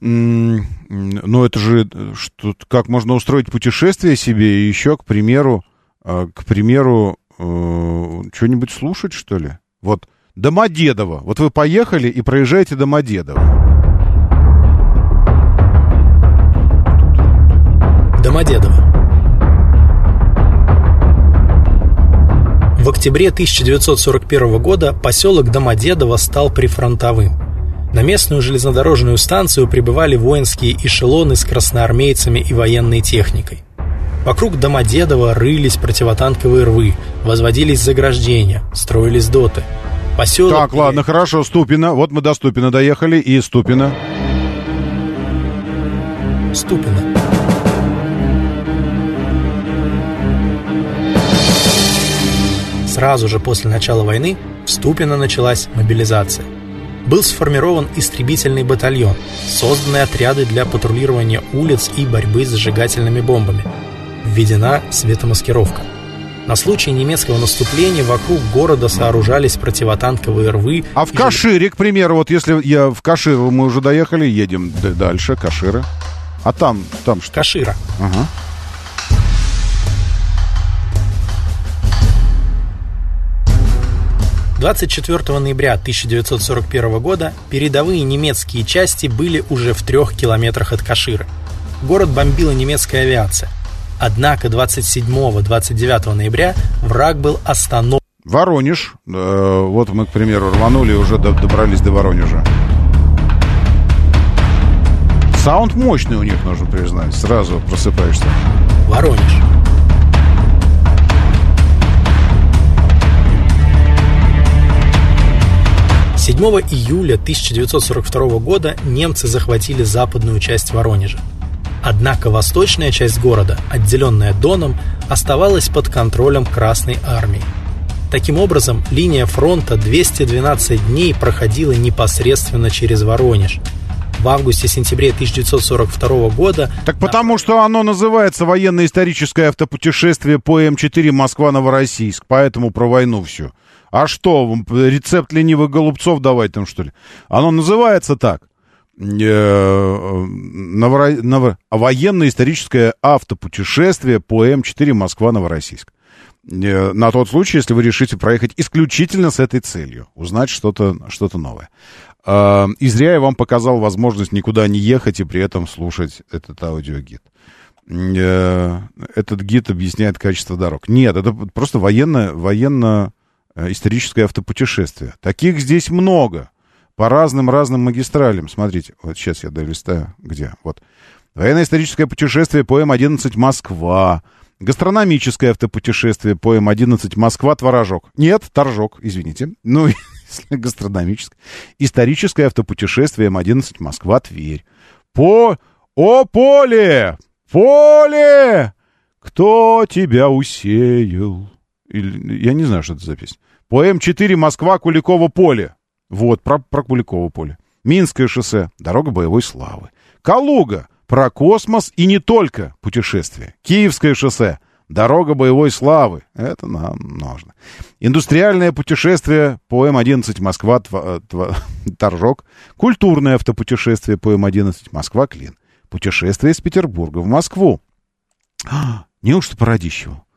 B: Ну, это же, что, как можно устроить путешествие себе и еще, к примеру, э, к примеру, э, что-нибудь слушать, что ли? Вот, Домодедово. Вот вы поехали и проезжаете Домодедово.
M: Домодедово. В октябре 1941 года поселок Домодедово стал прифронтовым. На местную железнодорожную станцию прибывали воинские эшелоны с красноармейцами и военной техникой. Вокруг Домодедова рылись противотанковые рвы, возводились заграждения, строились доты. Поселок...
B: Так, ладно, хорошо, Ступино. Вот мы до Ступина доехали, и Ступино.
M: Ступино. Сразу же после начала войны в Ступино началась мобилизация. Был сформирован истребительный батальон, созданы отряды для патрулирования улиц и борьбы с зажигательными бомбами. Введена светомаскировка. На случай немецкого наступления вокруг города сооружались противотанковые рвы.
B: А в Кашире, к примеру, вот если я в Каширу мы уже доехали, едем дальше, Кашира. А там, там что?
M: Кашира.
B: Ага.
M: 24 ноября 1941 года передовые немецкие части были уже в трех километрах от Каширы. Город бомбила немецкая авиация. Однако 27-29 ноября враг был остановлен.
B: Воронеж. Э, вот мы, к примеру, рванули и уже добрались до Воронежа. Саунд мощный у них, нужно признать. Сразу просыпаешься.
M: Воронеж. 7 июля 1942 года немцы захватили западную часть Воронежа. Однако восточная часть города, отделенная Доном, оставалась под контролем Красной Армии. Таким образом, линия фронта 212 дней проходила непосредственно через Воронеж. В августе-сентябре 1942 года...
B: Так потому что оно называется военно-историческое автопутешествие по М4 Москва-Новороссийск, поэтому про войну все. А что, рецепт ленивых голубцов давать там, что ли? Оно называется так. Э, Новоро... Ново... Военно-историческое автопутешествие по М4 Москва-Новороссийск. Э, на тот случай, если вы решите проехать исключительно с этой целью, узнать что-то что новое. Э, и зря я вам показал возможность никуда не ехать и при этом слушать этот аудиогид. Этот гид объясняет качество дорог. Нет, это просто военно, военно историческое автопутешествие. Таких здесь много. По разным-разным магистралям. Смотрите, вот сейчас я долистаю. Где? Вот. Военно-историческое путешествие по М11 Москва. Гастрономическое автопутешествие по М11 Москва-Творожок. Нет, Торжок, извините. Ну, *laughs* гастрономическое. Историческое автопутешествие М11 Москва-Тверь. По... О, поле! Поле! Кто тебя усеял? Или, я не знаю, что это за песня. По М4 Москва, Куликово поле. Вот, про, про Куликово поле. Минское шоссе, дорога боевой славы. Калуга, про космос и не только путешествие. Киевское шоссе, дорога боевой славы. Это нам нужно. Индустриальное путешествие по М11 Москва, тва, тва, *laughs* Торжок. Культурное автопутешествие по М11 Москва, Клин. Путешествие из Петербурга в Москву. А, неужто по Радищеву? э,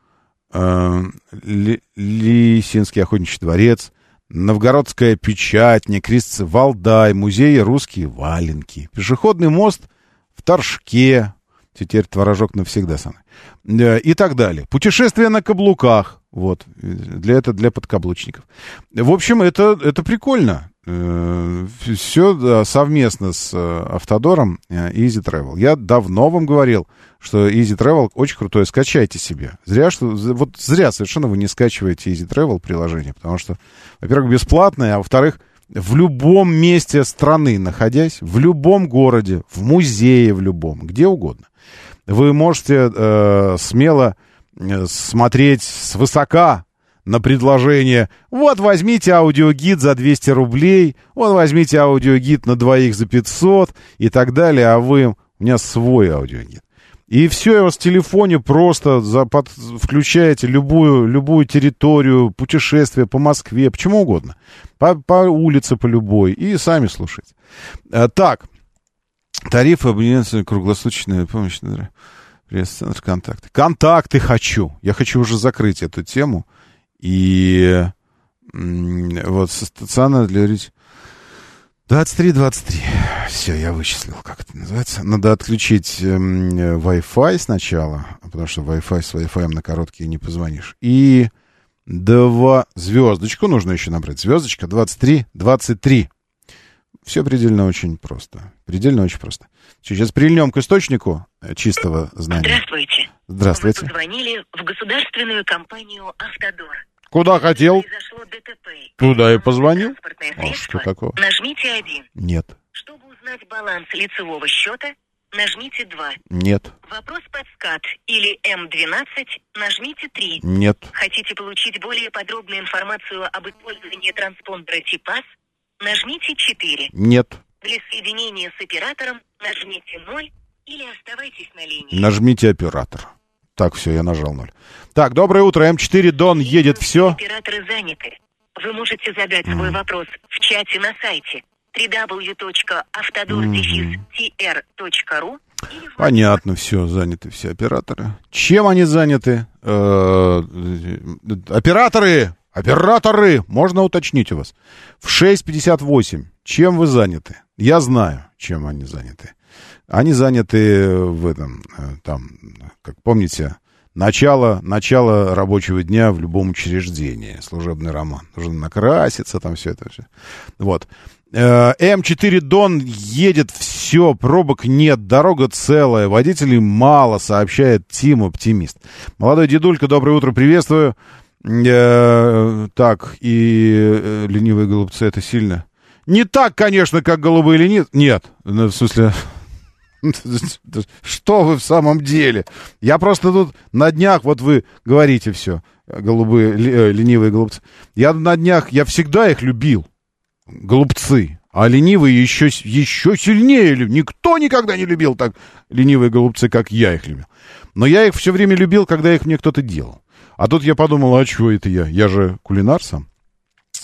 B: Лисинский охотничий дворец, Новгородская печатня, Крестцы Валдай, музей «Русские валенки», пешеходный мост в Торжке, теперь творожок навсегда самый, э, и так далее. Путешествие на каблуках, вот, для это для подкаблучников. В общем, это, это прикольно. Э, Все совместно с э, Автодором Easy Travel. Я давно вам говорил, что Easy Travel очень крутое, скачайте себе. Зря, что, вот зря совершенно вы не скачиваете Easy Travel приложение, потому что, во-первых, бесплатное, а во-вторых, в любом месте страны находясь, в любом городе, в музее в любом, где угодно, вы можете э, смело э, смотреть свысока на предложение «Вот возьмите аудиогид за 200 рублей», «Вот возьмите аудиогид на двоих за 500» и так далее, а вы... У меня свой аудиогид. И все, у вас в телефоне просто за, под, включаете любую, любую территорию, путешествие по Москве, почему угодно. По, по улице, по любой. И сами слушайте. А, так, тарифы абонентская круглосуточная помощь. Пресс-центр контакты. Контакты хочу. Я хочу уже закрыть эту тему. И Вот, со стационара для речи. 23-23. Все, я вычислил, как это называется. Надо отключить эм, Wi-Fi сначала, потому что Wi-Fi с Wi-Fi на короткие не позвонишь. И два звездочку нужно еще набрать. Звездочка 23, 23. Все предельно очень просто. Предельно очень просто. Сейчас прильнем к источнику э, чистого знания.
N: Здравствуйте.
B: Здравствуйте.
N: Вы позвонили в государственную компанию «Автодор».
B: Куда хотел? Туда и позвонил. А
N: средство.
B: что такого?
N: Нажмите один.
B: Нет.
N: Чтобы узнать баланс лицевого счета, нажмите два.
B: Нет.
N: Вопрос под скат или М12, нажмите 3.
B: Нет.
N: Хотите получить более подробную информацию об использовании транспондера ТИПАС? Нажмите 4.
B: Нет.
N: Для соединения с оператором нажмите 0 или оставайтесь на линии.
B: Нажмите оператор. Так, все, я нажал ноль. Так, доброе утро. М4 Дон едет все.
N: Операторы заняты. Вы можете задать свой вопрос в чате на сайте www.автодор-tr.ru
B: Понятно, все, заняты все операторы. Чем они заняты? Э, Операторы! Операторы! Можно уточнить у вас. В 6.58. Чем вы заняты? Я знаю, чем они заняты. Они заняты в этом, э, там, как помните, начало, начало рабочего дня в любом учреждении. Служебный роман. Нужно накраситься, там все это. Все. Вот. Э, М4 Дон едет, все, пробок нет, дорога целая, водителей мало, сообщает Тим Оптимист. Молодой дедулька, доброе утро, приветствую. Э, так, и э, ленивые голубцы, это сильно. Не так, конечно, как голубые ленивые. Нет, ну, в смысле... *laughs* Что вы в самом деле? Я просто тут на днях, вот вы говорите все, голубые, э, ленивые голубцы. Я на днях, я всегда их любил голубцы. А ленивые еще, еще сильнее любил. Никто никогда не любил так ленивые голубцы, как я их любил. Но я их все время любил, когда их мне кто-то делал. А тут я подумал, а чего это я? Я же кулинар сам.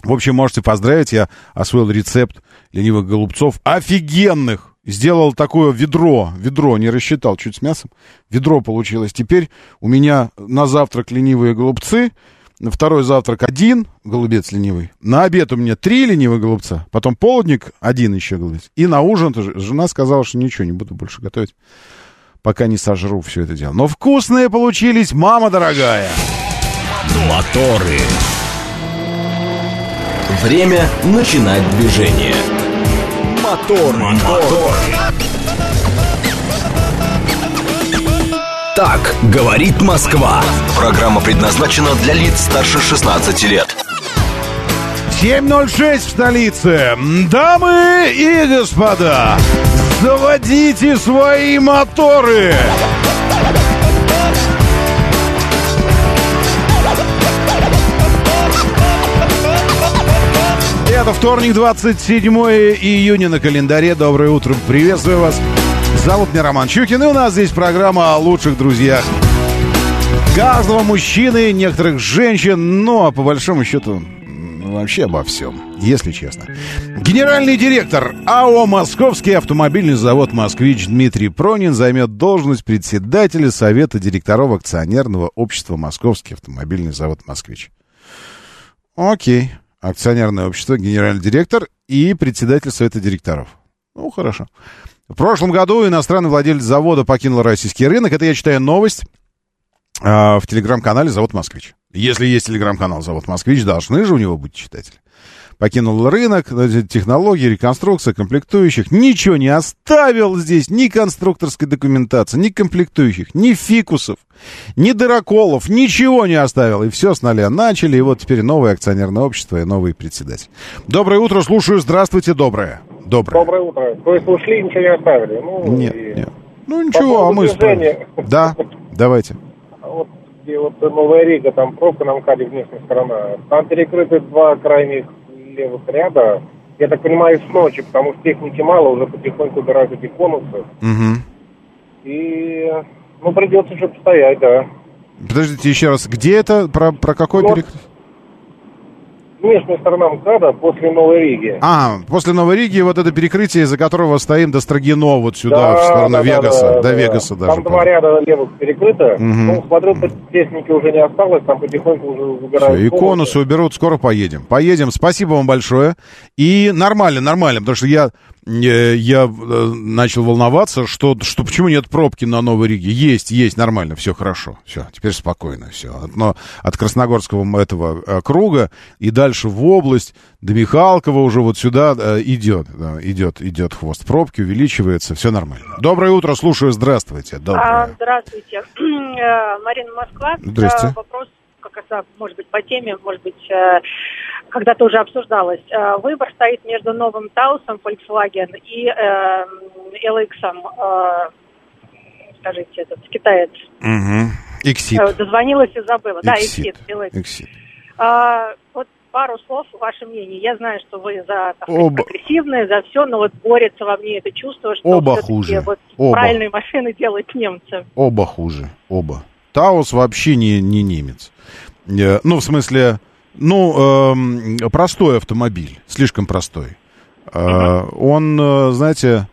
B: В общем, можете поздравить, я освоил рецепт ленивых голубцов. Офигенных! Сделал такое ведро, ведро, не рассчитал, чуть с мясом. Ведро получилось. Теперь у меня на завтрак ленивые голубцы, на второй завтрак один голубец ленивый, на обед у меня три ленивых голубца, потом полдник один еще голубец, и на ужин тоже. Жена сказала, что ничего, не буду больше готовить, пока не сожру все это дело. Но вкусные получились, мама дорогая.
A: Моторы. Время начинать движение. Мотор, мотор. Так говорит Москва. Программа предназначена для лиц старше 16 лет.
B: 7.06 в столице. Дамы и господа, заводите свои моторы. Это вторник, 27 июня на календаре. Доброе утро, приветствую вас. Зовут меня Роман Чукин, и у нас здесь программа о лучших друзьях каждого мужчины, некоторых женщин, ну, а по большому счету, м, вообще обо всем, если честно. Генеральный директор АО «Московский автомобильный завод «Москвич» Дмитрий Пронин займет должность председателя Совета директоров акционерного общества «Московский автомобильный завод «Москвич». Окей. Акционерное общество, генеральный директор и председатель Совета директоров. Ну, хорошо. В прошлом году иностранный владелец завода покинул российский рынок. Это я читаю новость а, в телеграм-канале «Завод Москвич». Если есть телеграм-канал «Завод Москвич», должны же у него быть читатели. Покинул рынок, э, технологии, реконструкция, комплектующих. Ничего не оставил здесь, ни конструкторской документации, ни комплектующих, ни фикусов, ни дыроколов, ничего не оставил. И все с нуля начали, и вот теперь новое акционерное общество и новый председатель. Доброе утро, слушаю, здравствуйте, доброе. Доброе.
I: Доброе утро. То есть ушли, ничего не оставили? Ну,
B: Нет,
I: и
B: нет. Ну ничего, а мы
I: движения.
B: справимся. Да, давайте.
I: Вот где вот Новая Рига, там пробка на МКАДе внешняя сторона. Там перекрыты два крайних левых ряда. Я так понимаю, с ночи, потому что техники мало, уже потихоньку убирают эти конусы.
B: Мгм.
I: И, ну, придется еще постоять, да.
B: Подождите еще раз, где это? Про, про какой
I: Вот.
B: перекрытие?
I: Внешняя сторона МКАДа после Новой Риги.
B: А, после Новой Риги вот это перекрытие, из-за которого стоим до Строгино, вот сюда,
I: Да,
B: в сторону
I: да, да,
B: Вегаса,
I: да,
B: до
I: да.
B: Вегаса даже.
I: Там два ряда левых перекрыто.
B: Мгм.
I: Ну, смотрю, техники уже не осталось, там потихоньку уже выбирают.
B: Все, и конусы уберут, скоро поедем. Поедем, спасибо вам большое. И нормально, нормально, потому что я, я э, начал волноваться, что, что почему нет пробки на Новой Риге. Есть, есть, нормально, все хорошо. Все, теперь спокойно, все. Но от Красногорского этого э, круга и дальше в область, до Михалкова уже вот сюда э, идет, идет, идет хвост пробки, увеличивается, все нормально. Доброе утро, слушаю, здравствуйте. Доброе.
O: А, здравствуйте. *clears throat* Э, Марина Москва.
B: Здрасте.
O: Э, Вопрос, как это, может быть, по теме, может быть, когда-то уже обсуждалось. Э, Выбор стоит между новым Таусом Volkswagen и э, LX. э, Скажите, этот китаец.
B: Угу. Иксид.
O: Э, Дозвонилась и забыла. Да,
B: Иксид.
O: Иксид. LX.
B: Иксид.
O: А, Вот пару слов, ваше мнение. Я знаю, что вы за так
B: Оба.
O: прогрессивные, за все, но вот борется во мне это чувство, что
B: Оба хуже.
O: вот
B: Оба.
O: правильные машины делают немцы.
B: Оба хуже, оба. Таус вообще не, не немец. Э, Ну, в смысле, ну, эм, простой автомобиль, слишком простой. Э, Он, э, знаете,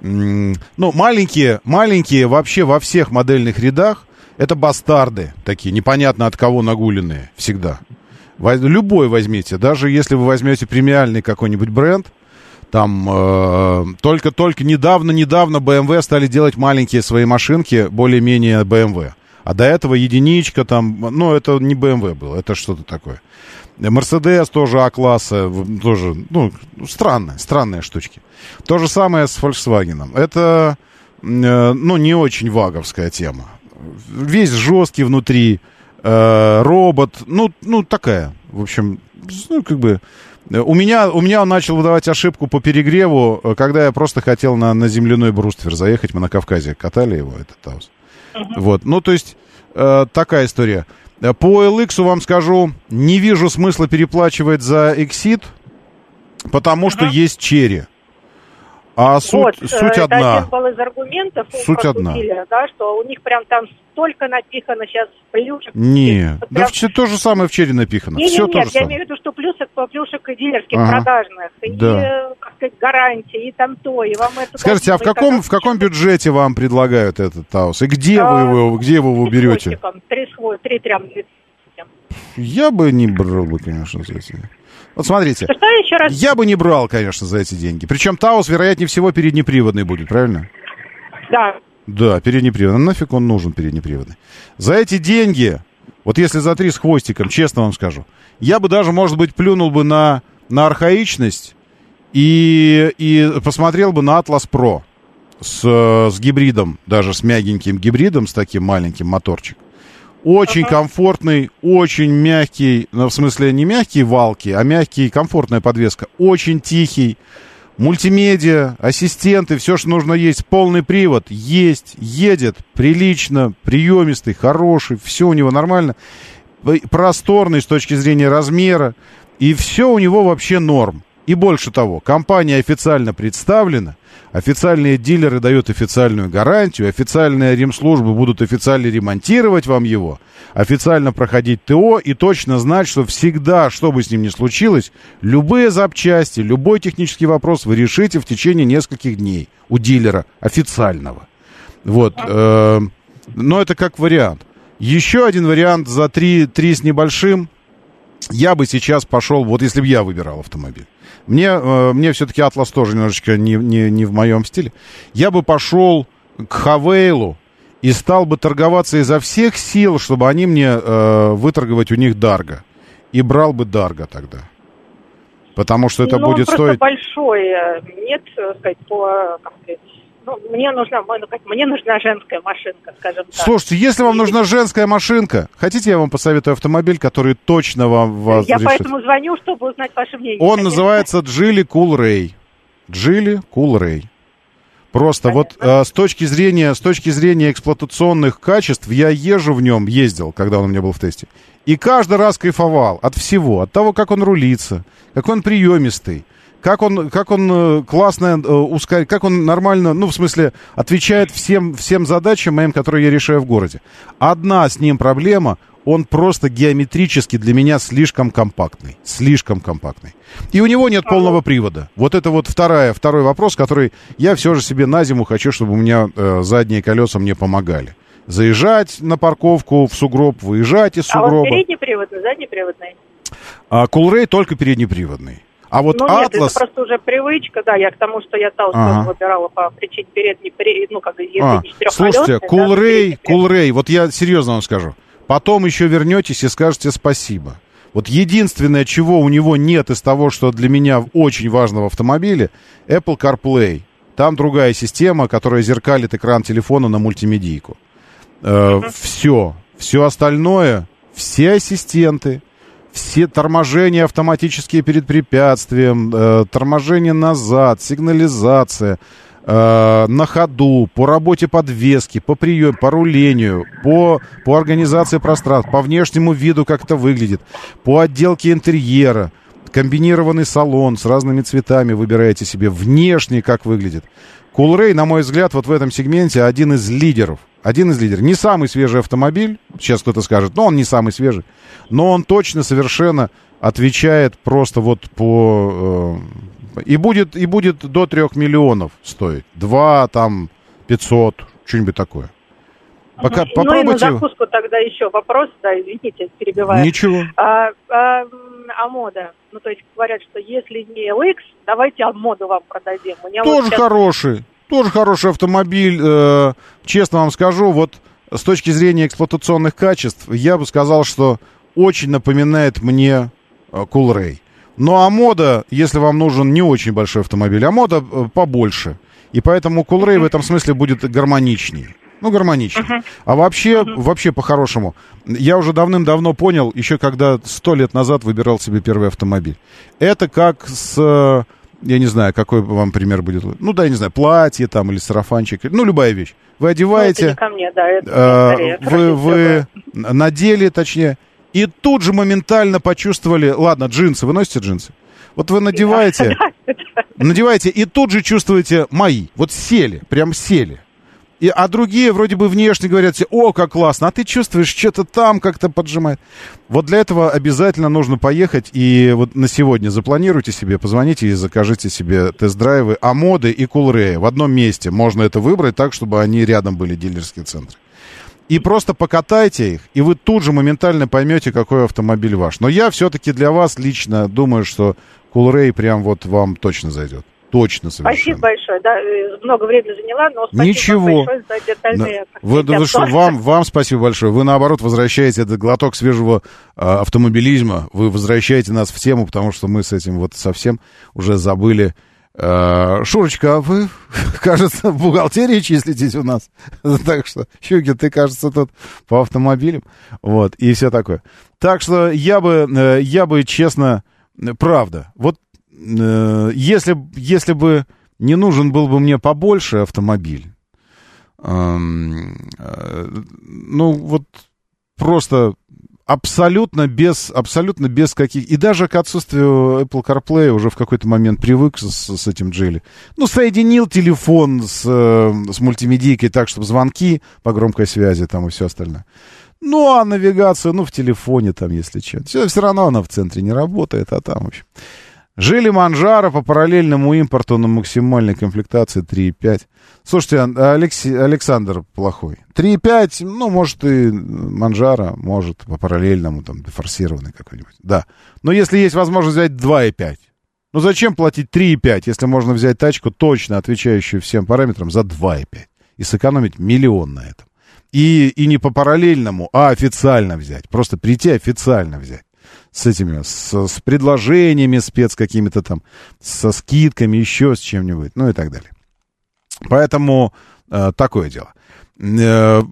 B: ну, маленькие, маленькие вообще во всех модельных рядах, это бастарды такие, непонятно от кого нагуленные, всегда. Любой возьмите, даже если вы возьмете премиальный какой-нибудь бренд, там э, только-только недавно-недавно BMW стали делать маленькие свои машинки, более-менее BMW. А до этого единичка там, ну, это не BMW было, это что-то такое. Мерседес тоже А-класса, тоже, ну, странные, странные штучки. То же самое с Volkswagen. Это, э, ну, не очень ваговская тема. Весь жесткий внутри, э, робот, ну, ну, такая, в общем, ну, как бы... У меня, у меня он начал выдавать ошибку по перегреву, э, когда я просто хотел на, на земляной бруствер заехать. Мы на Кавказе катали его, этот Таус. Вот, ну, то есть, э, такая история. По LX вам скажу, не вижу смысла переплачивать за Exit, потому что есть черри. А суть,
O: вот, э,
B: суть
O: это
B: одна.
O: один был из аргументов,
B: Суть одна.
O: да, что у них прям там столько напихано сейчас плюшек.
B: Не,
O: Вот
B: да
O: прям-
B: все то же самое в черри напихано.
O: Не, не,
B: все
O: нет,
B: то же
O: я
B: самое.
O: имею в виду, что плюсок, плюшек и дилерских
B: Ага.
O: продажных, и,
B: Да.
O: э, как сказать, гарантии, и там то, и вам это...
B: Скажите, а в
O: и
B: каком, в каком бюджете вам предлагают этот Таус? И где вы
O: А,
B: его, где вы его берете?
O: хвостиком, Три, с хво- три трям.
B: Я бы не брал бы, конечно, за эти. Вот смотрите.
O: Что еще раз?
B: Я бы не брал, конечно, за эти деньги. Причем Таус, вероятнее всего, переднеприводный будет, правильно?
O: Да.
B: Да, переднеприводный. Нафиг он нужен переднеприводный? За эти деньги, вот если за три с хвостиком, честно вам скажу, я бы даже, может быть, плюнул бы на, на архаичность и, и посмотрел бы на Atlas Pro с, э, с гибридом, даже с мягеньким гибридом, с таким маленьким моторчиком. Очень комфортный, очень мягкий, ну, в смысле не мягкие валки, а мягкий, комфортная подвеска. Очень тихий, мультимедиа, ассистенты, все, что нужно есть. Полный привод есть, едет прилично, приемистый, хороший, все у него нормально. Просторный с точки зрения размера. И все у него вообще норм. И больше того, компания официально представлена, официальные дилеры дают официальную гарантию, официальные ремслужбы будут официально ремонтировать вам его, официально проходить ТО и точно знать, что всегда, что бы с ним ни случилось, любые запчасти, любой технический вопрос вы решите в течение нескольких дней у дилера официального. Вот. э, но это как вариант. Еще один вариант за три, три с небольшим. Я бы сейчас пошел, вот если бы я выбирал автомобиль. Мне, э, мне все-таки Атлас тоже немножечко не, не, не в моем стиле. Я бы пошел к Хавейлу и стал бы торговаться изо всех сил, чтобы они мне э, выторговать у них Дарго. И брал бы Дарго тогда. Потому что это
O: ну, он
B: будет стоить...
O: большой. э, Нет, э, сказать, по, сказать, ну, мне нужна, ну, как, мне нужна женская машинка, скажем так.
B: Слушайте, если вам нужна женская машинка, хотите, я вам посоветую автомобиль, который точно вам вас
O: Я
B: решит?
O: поэтому звоню, чтобы узнать ваше мнение.
B: Он
O: конечно.
B: называется Geely Coolray. Geely Coolray. Просто вот э, с точки зрения, с точки зрения эксплуатационных качеств, я езжу в нем, ездил, когда он у меня был в тесте, и каждый раз кайфовал от всего, от того, как он рулится, как он приемистый, как он, как он э, классно э, ускоряет, как он нормально, ну, в смысле, отвечает всем, всем задачам моим, которые я решаю в городе. Одна с ним проблема, он просто геометрически для меня слишком компактный. Слишком компактный. И у него нет полного привода. Вот это вот вторая, второй вопрос, который я все же себе на зиму хочу, чтобы у меня э, задние колеса мне помогали. Заезжать на парковку в сугроб, выезжать из
O: А вот
B: сугроба.
O: переднеприводный, заднеприводный?
B: А Coolray только переднеприводный. А вот
O: ну нет,
B: Atlas...
O: это просто уже привычка, да, я к тому, что я Таус
B: Ага.
O: тоже выбирала по причине передней, пере- ну, как если
B: А,
O: не
B: слушайте,
O: да,
B: Кулрей, Кулрей, вот я серьезно вам скажу. Потом еще вернетесь и скажете спасибо. Вот единственное, чего у него нет из того, что для меня очень важно в автомобиле, Apple CarPlay. Там другая система, которая зеркалит экран телефона на мультимедийку. все. Все остальное, все ассистенты, все торможения автоматические перед препятствием, э, торможение назад, сигнализация, э, на ходу, по работе подвески, по приему, по рулению, по, по организации пространства, по внешнему виду, как это выглядит, по отделке интерьера, комбинированный салон с разными цветами выбираете себе, внешне как выглядит. Кулрей, на мой взгляд, вот в этом сегменте один из лидеров. Один из лидеров. Не самый свежий автомобиль, сейчас кто-то скажет, но он не самый свежий. Но он точно совершенно отвечает просто вот по... э, и, будет, и будет до трех миллионов стоить. Два, там, 500, что-нибудь такое. Пока,
O: Ну и на
B: попробуйте...
O: закуску тогда еще вопрос, да, извините, перебиваю.
B: Ничего.
O: А, а, Амода, ну то есть говорят, что если не LX, давайте Амоду вам продадим. Мне вот
B: Тоже
O: сейчас-
B: хороший. Тоже хороший автомобиль. э, честно вам скажу, вот с точки зрения эксплуатационных качеств, я бы сказал, что очень напоминает мне э, Coolray. Ну а мода, если вам нужен не очень большой автомобиль, а мода э, побольше. И поэтому Coolray в этом смысле будет гармоничнее. Ну, гармоничнее. А вообще, вообще по-хорошему, я уже давным-давно понял, еще когда сто лет назад выбирал себе первый автомобиль. Это как с, э, я не знаю, какой вам пример будет. Ну, да, я не знаю, платье там или сарафанчик, ну, любая вещь. Вы
O: Ну, это
B: одеваете,
O: не ко мне, да, это
B: э,
O: скорее
B: вы, вы надели, точнее, и тут же моментально почувствовали, ладно, джинсы, вы носите джинсы? Вот вы надеваете, *laughs* надеваете, и тут же чувствуете мои, вот сели, прям сели. И, а другие вроде бы внешне говорят себе, о, как классно, а ты чувствуешь, что-то там как-то поджимает. Вот для этого обязательно нужно поехать и вот на сегодня запланируйте себе, позвоните и закажите себе тест-драйвы Амоды и Кулрея. В одном месте можно это выбрать так, чтобы они рядом были, дилерские центры. И просто покатайте их, и вы тут же моментально поймете, какой автомобиль ваш. Но я все-таки для вас лично думаю, что Кулрей прям вот вам точно зайдет. Точно совершенно.
O: Спасибо большое, да, э, много времени заняла, но спасибо
B: Ничего.
O: большое за детальные
B: Да. Вы,
O: такие
B: вы что, вам, вам спасибо большое. Вы, наоборот, возвращаете этот глоток свежего а, автомобилизма. Вы возвращаете нас в тему, потому что мы с этим вот совсем уже забыли. А, Шурочка, а вы, *laughs* кажется, в бухгалтерии числитесь у нас. *laughs* Так что, Щуки, ты, кажется, тут по автомобилям. Вот, и все такое. Так что я бы, э, я бы, честно, э, правда, вот э, если, если бы не нужен был бы мне побольше автомобиль, эм, э, ну вот просто абсолютно без, абсолютно без каких... И даже к отсутствию Apple CarPlay уже в какой-то момент привык с, с этим Джелли. Ну, соединил телефон с, э, с мультимедийкой так, чтобы звонки по громкой связи там и все остальное. Ну, а навигацию, ну, в телефоне там, если что. Все, все равно она в центре не работает, а там, в общем. Жили Манжаро по параллельному импорту на максимальной комплектации 3.5. Слушайте, а- Алекси- Александр плохой. 3.5, ну, может, и Манжаро, может, по параллельному, там, форсированный какой-нибудь. Да. Но если есть возможность взять 2.5, ну, зачем платить 3.5, если можно взять тачку, точно отвечающую всем параметрам, за 2.5 и сэкономить миллион на этом. И, и не по параллельному, а официально взять. Просто прийти официально взять с этими, с, с предложениями спец какими-то там, со скидками, еще с чем-нибудь, ну и так далее. Поэтому э, такое дело. Э,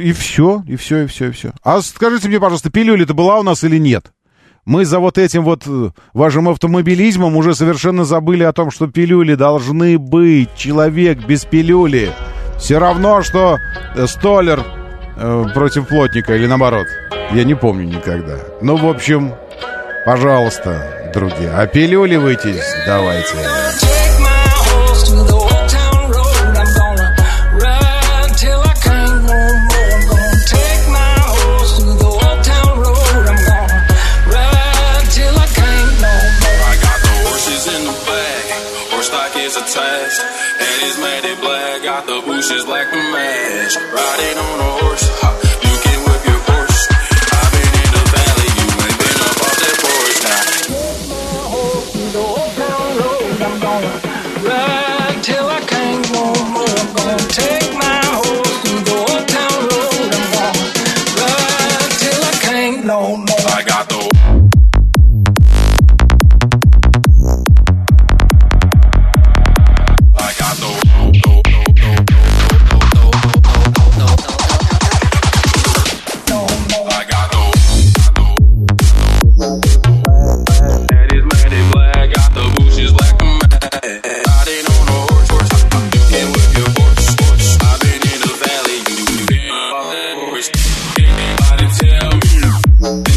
B: и все, и все, и все, и все. А скажите мне, пожалуйста, пилюля-то была у нас или нет? Мы за вот этим вот э, вашим автомобилизмом уже совершенно забыли о том, что пилюли должны быть. Человек без пилюли. Все равно, что э, столер Э, против плотника или наоборот. Я не помню никогда. Ну, в общем, пожалуйста, друзья, опилюливайтесь, давайте.
P: Black. Got. Riding on a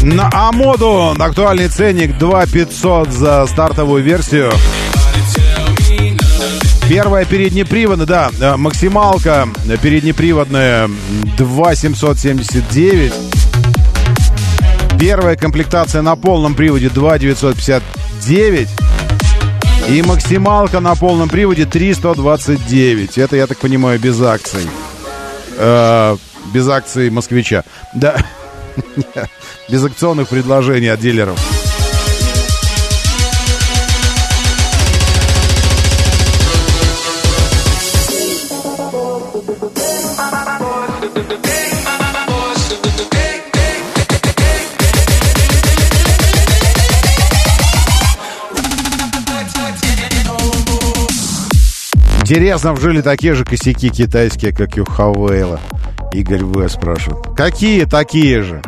B: На Амоду актуальный ценник 2500 за стартовую версию. Первая переднеприводная, да, э, максималка переднеприводная 2779. Первая комплектация на полном приводе 2959. И максималка на полном приводе 3129. Это, я так понимаю, без акций. Э, без акций москвича. Да. Без акционных предложений от дилеров. Интересно, вжили такие же косяки китайские, как и у Хавейла? Игорь В. спрашивает. Какие такие же?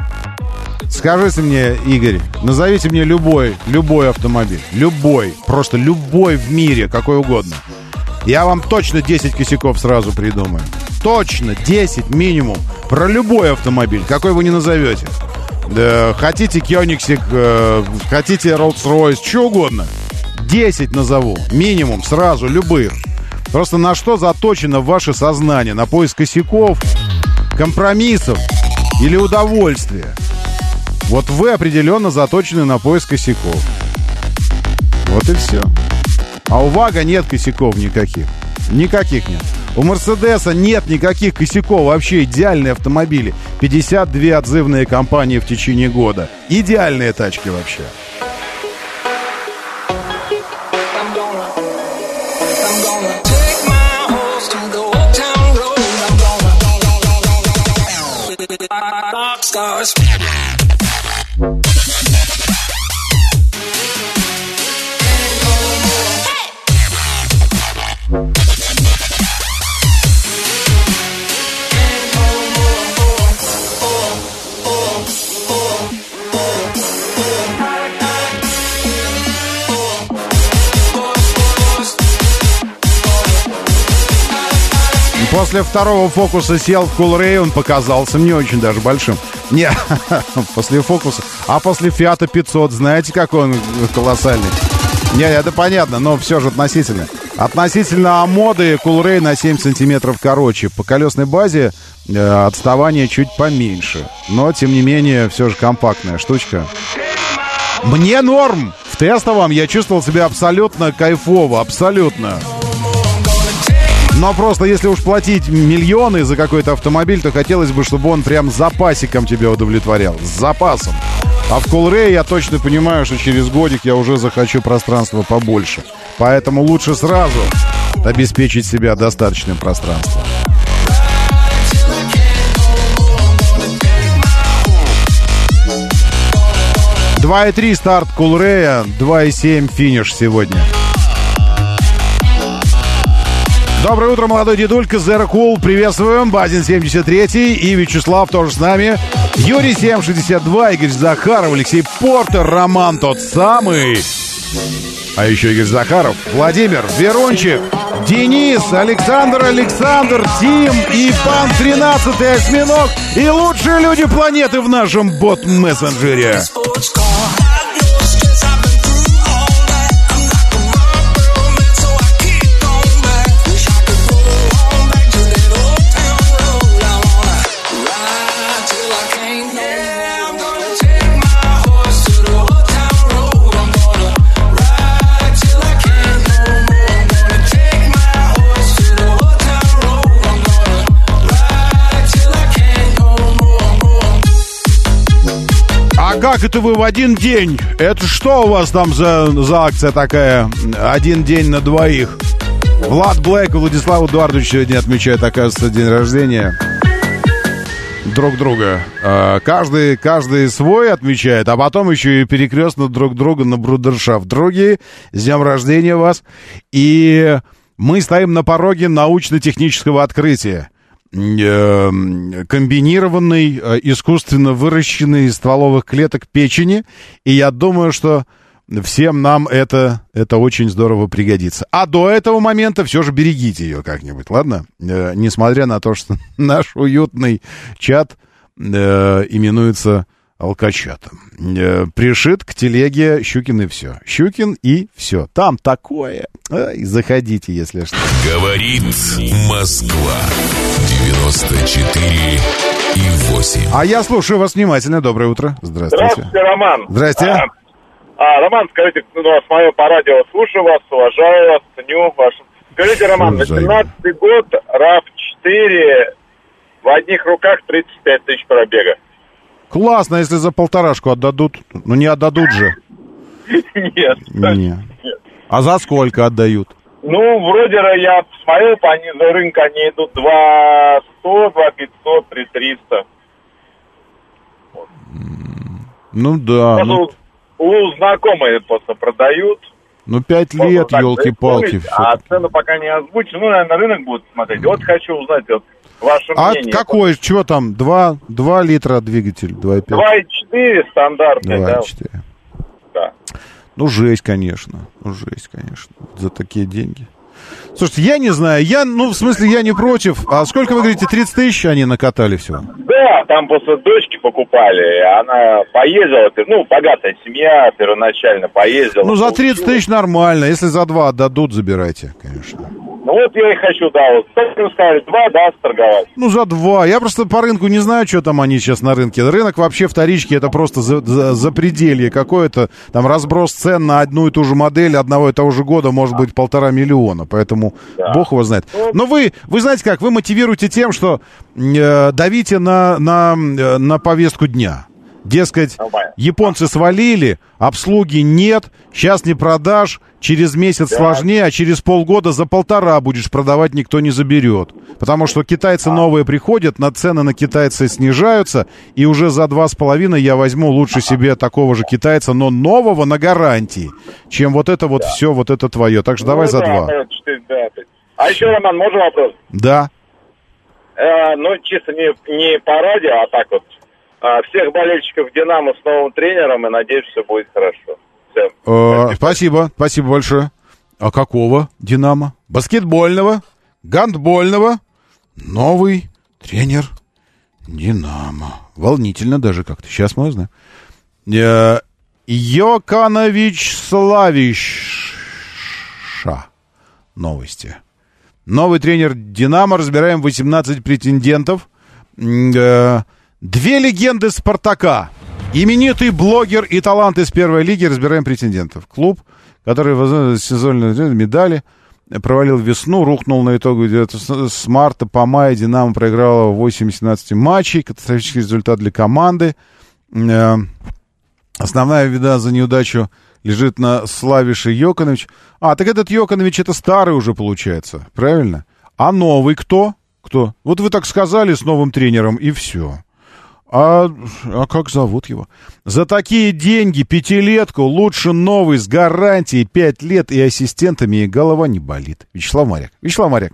B: Скажите мне, Игорь, назовите мне любой, любой автомобиль. Любой, просто любой в мире, какой угодно. Я вам точно 10 косяков сразу придумаю. Точно 10 минимум. Про любой автомобиль, какой вы не назовете. Да, хотите Кёнигсик, э, хотите Rolls-Royce, что угодно. 10 назову, минимум, сразу, любых. Просто на что заточено ваше сознание? На поиск косяков, компромиссов или удовольствия? Вот вы определенно заточены на поиск косяков. Вот и все. А у Вага нет косяков никаких. Никаких нет. У Мерседеса нет никаких косяков. Вообще идеальные автомобили. 52 отзывные компании в течение года. Идеальные тачки вообще.
Q: Rock stars.
B: После второго фокуса сел в Кулрей, он показался мне очень даже большим. Не, *laughs* после фокуса. А после Фиата 500, знаете, какой он колоссальный? Не, это понятно, но все же относительно. Относительно Амоды Кулрей на 7 сантиметров короче. По колесной базе э, отставание чуть поменьше. Но, тем не менее, все же компактная штучка. Мне норм! В тестовом я чувствовал себя абсолютно кайфово, абсолютно. Но просто если уж платить миллионы за какой-то автомобиль, то хотелось бы, чтобы он прям запасиком тебя удовлетворял. С запасом. А в Колрее я точно понимаю, что через годик я уже захочу пространства побольше. Поэтому лучше сразу обеспечить себя достаточным пространством. Два и три старт Кулрея, 2,7 финиш сегодня. Доброе утро, молодой дедулька, Zero Cool, приветствуем, Базин 73 и Вячеслав тоже с нами, Юрий 762, Игорь Захаров, Алексей Портер, Роман тот самый, а еще Игорь Захаров, Владимир, Верунчик, Денис, Александр, Александр, Тим и Пан 13 осьминог. И лучшие люди планеты в нашем бот-мессенджере. Как это вы в один день? Это что у вас там за, за акция такая? Один день на двоих. Влад Блэк и Владислав Эдуардович сегодня отмечают, оказывается, день рождения друг друга. А, Каждый, каждый свой отмечает, а потом еще и перекрестно друг друга на брудершафт. Другие, с днем рождения вас. И мы стоим на пороге научно-технического открытия. Э, Комбинированный, э, искусственно выращенный из стволовых клеток печени. И я думаю, что всем нам это, это очень здорово пригодится. А до этого момента все же берегите ее как-нибудь, ладно? Э, несмотря на то, что *laughs* наш уютный чат именуется алкачатом. Э, пришит к телеге Щукин и все. Щукин и все. Там такое. Ай, заходите, если что.
R: Говорит Москва. 94 и 8.
B: А я слушаю вас внимательно. Доброе утро. Здравствуйте.
S: Здравствуйте, Роман.
B: Здрасте.
S: А, а, Роман, скажите, ну, вас мое по радио слушаю вас, уважаю вас, ценю ваш. Скажите, Роман, на
B: Взаимно.
S: 17 год RAV4 в одних руках 35 тысяч пробега.
B: Классно, если за полторашку отдадут. Ну, не отдадут же.
S: Нет.
B: Не. А за сколько отдают?
S: Ну, вроде я смотрел, по они за рынка они идут 2 100, 2 500, 3 300.
B: Ну да.
S: Просто
B: Ну,
S: у, знакомые просто продают.
B: ну пять лет, елки-палки.
S: А цену пока не озвучу. Ну, наверное, рынок будет смотреть. Вот хочу узнать вот, ваше
B: А
S: мнение.
B: какой, что там, 2, 2 литра двигатель, 2,5?
S: 2,4 стандартный, да.
B: 2,4.
S: Да.
B: Ну, жесть, конечно. Ну, жесть, конечно. За такие деньги. Слушайте, я не знаю, я, ну, в смысле, я не против. А сколько, вы говорите, 30 тысяч они накатали всего?
S: Да, там после дочки покупали, она поездила, ну, богатая семья первоначально поездила.
B: Ну, за 30 тысяч нормально. Если за 2 отдадут, забирайте, конечно.
S: Ну, вот я и хочу, да, вот, вы сказали, два, да, сторговать.
B: Ну, за 2. Я просто по рынку не знаю, что там они сейчас на рынке. Рынок вообще вторички это просто за, за, запределье какое-то. Там разброс цен на одну и ту же модель одного и того же года может быть полтора миллиона. Поэтому бог его знает. Но вы, вы знаете как, вы мотивируете тем, что э, давите на, на, э, на повестку дня. Дескать, японцы свалили, обслуги нет, сейчас не продашь, через месяц сложнее, а через полгода за полтора будешь продавать, никто не заберет. Потому что китайцы новые приходят, на цены на китайцы снижаются, и уже за два с половиной я возьму лучше себе такого же китайца, но нового на гарантии, чем вот это вот все, вот это твое. Так что давай
S: Ну
B: за
S: да,
B: два.
S: да, да. А еще, Роман, можно вопрос?
B: Да.
S: Э, ну, чисто не, не по радио, а так вот. А, всех болельщиков «Динамо» с новым тренером, и надеюсь, все будет хорошо.
B: Э, спасибо, спасибо большое. А какого Динамо? Баскетбольного, гандбольного. Новый тренер Динамо. Волнительно даже как-то. Сейчас мы узнаем. Э, Йоканович Славиша. Новости. Новый тренер Динамо. Разбираем 18 претендентов. Э, Две легенды Спартака. Именитый блогер и талант из первой лиги. Разбираем претендентов. Клуб, который возможно, сезонные медали провалил весну, рухнул на итогу с, марта по май. Динамо проиграла 8-17 матчей. Катастрофический результат для команды. Э, Основная вида за неудачу лежит на Славише Йоканович. А, так этот Йоканович это старый уже получается, правильно? А новый кто? Кто? Вот вы так сказали с новым тренером, и все. А, а как зовут его? За такие деньги пятилетку лучше новый с гарантией пять лет и ассистентами, и голова не болит. Вячеслав Моряк. Вячеслав Моряк,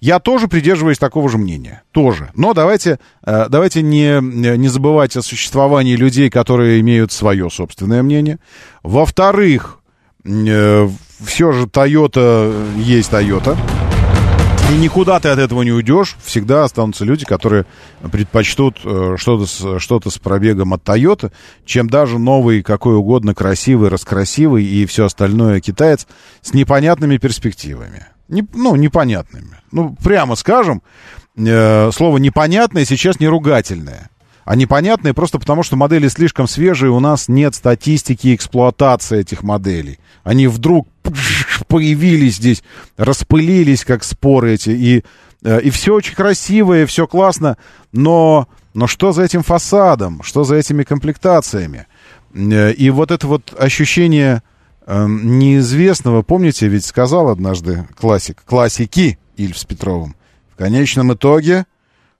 B: я тоже придерживаюсь такого же мнения. Тоже. Но давайте, э, давайте не, не забывать о существовании людей, которые имеют свое собственное мнение. Во-вторых, э, все же Toyota есть Toyota. И никуда ты от этого не уйдешь. Всегда останутся люди, которые предпочтут э, что-то с, что с пробегом от Toyota, чем даже новый, какой угодно, красивый, раскрасивый и все остальное китаец с непонятными перспективами. Не, ну, непонятными. Ну, прямо скажем, э, слово «непонятное» сейчас не ругательное. А непонятные просто потому, что модели слишком свежие, у нас нет статистики эксплуатации этих моделей. Они вдруг появились здесь, распылились, как споры эти, и, э, и все очень красиво, и все классно, но, но что за этим фасадом, что за этими комплектациями? Э, И вот это вот ощущение э, неизвестного, помните, ведь сказал однажды классик, классики Ильф с Петровым, в конечном итоге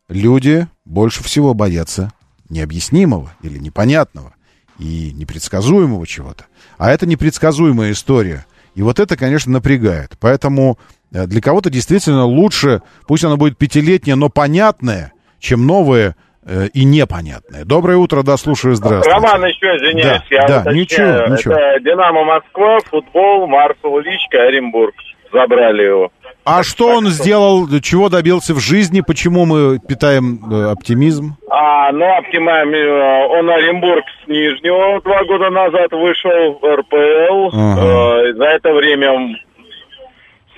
B: люди больше всего боятся необъяснимого или непонятного и непредсказуемого чего-то. А это непредсказуемая история. И вот это, конечно, напрягает. Поэтому э, для кого-то действительно лучше, пусть оно будет пятилетнее, но понятное, чем новое э, и непонятное. Доброе утро, да, слушаю, здравствуйте.
S: Роман, еще извиняюсь,
B: Да,
S: я
B: да,
S: уточняю.
B: ничего, ничего.
S: Это Динамо Москва, футбол, Марсел Ильичка, Оренбург. Забрали его.
B: А что он сделал, чего добился в жизни, почему мы питаем э, оптимизм?
S: А, ну, Оптимайм, э, он Оренбург с Нижнего два года назад вышел в РПЛ.
B: Ага.
S: Э, За это время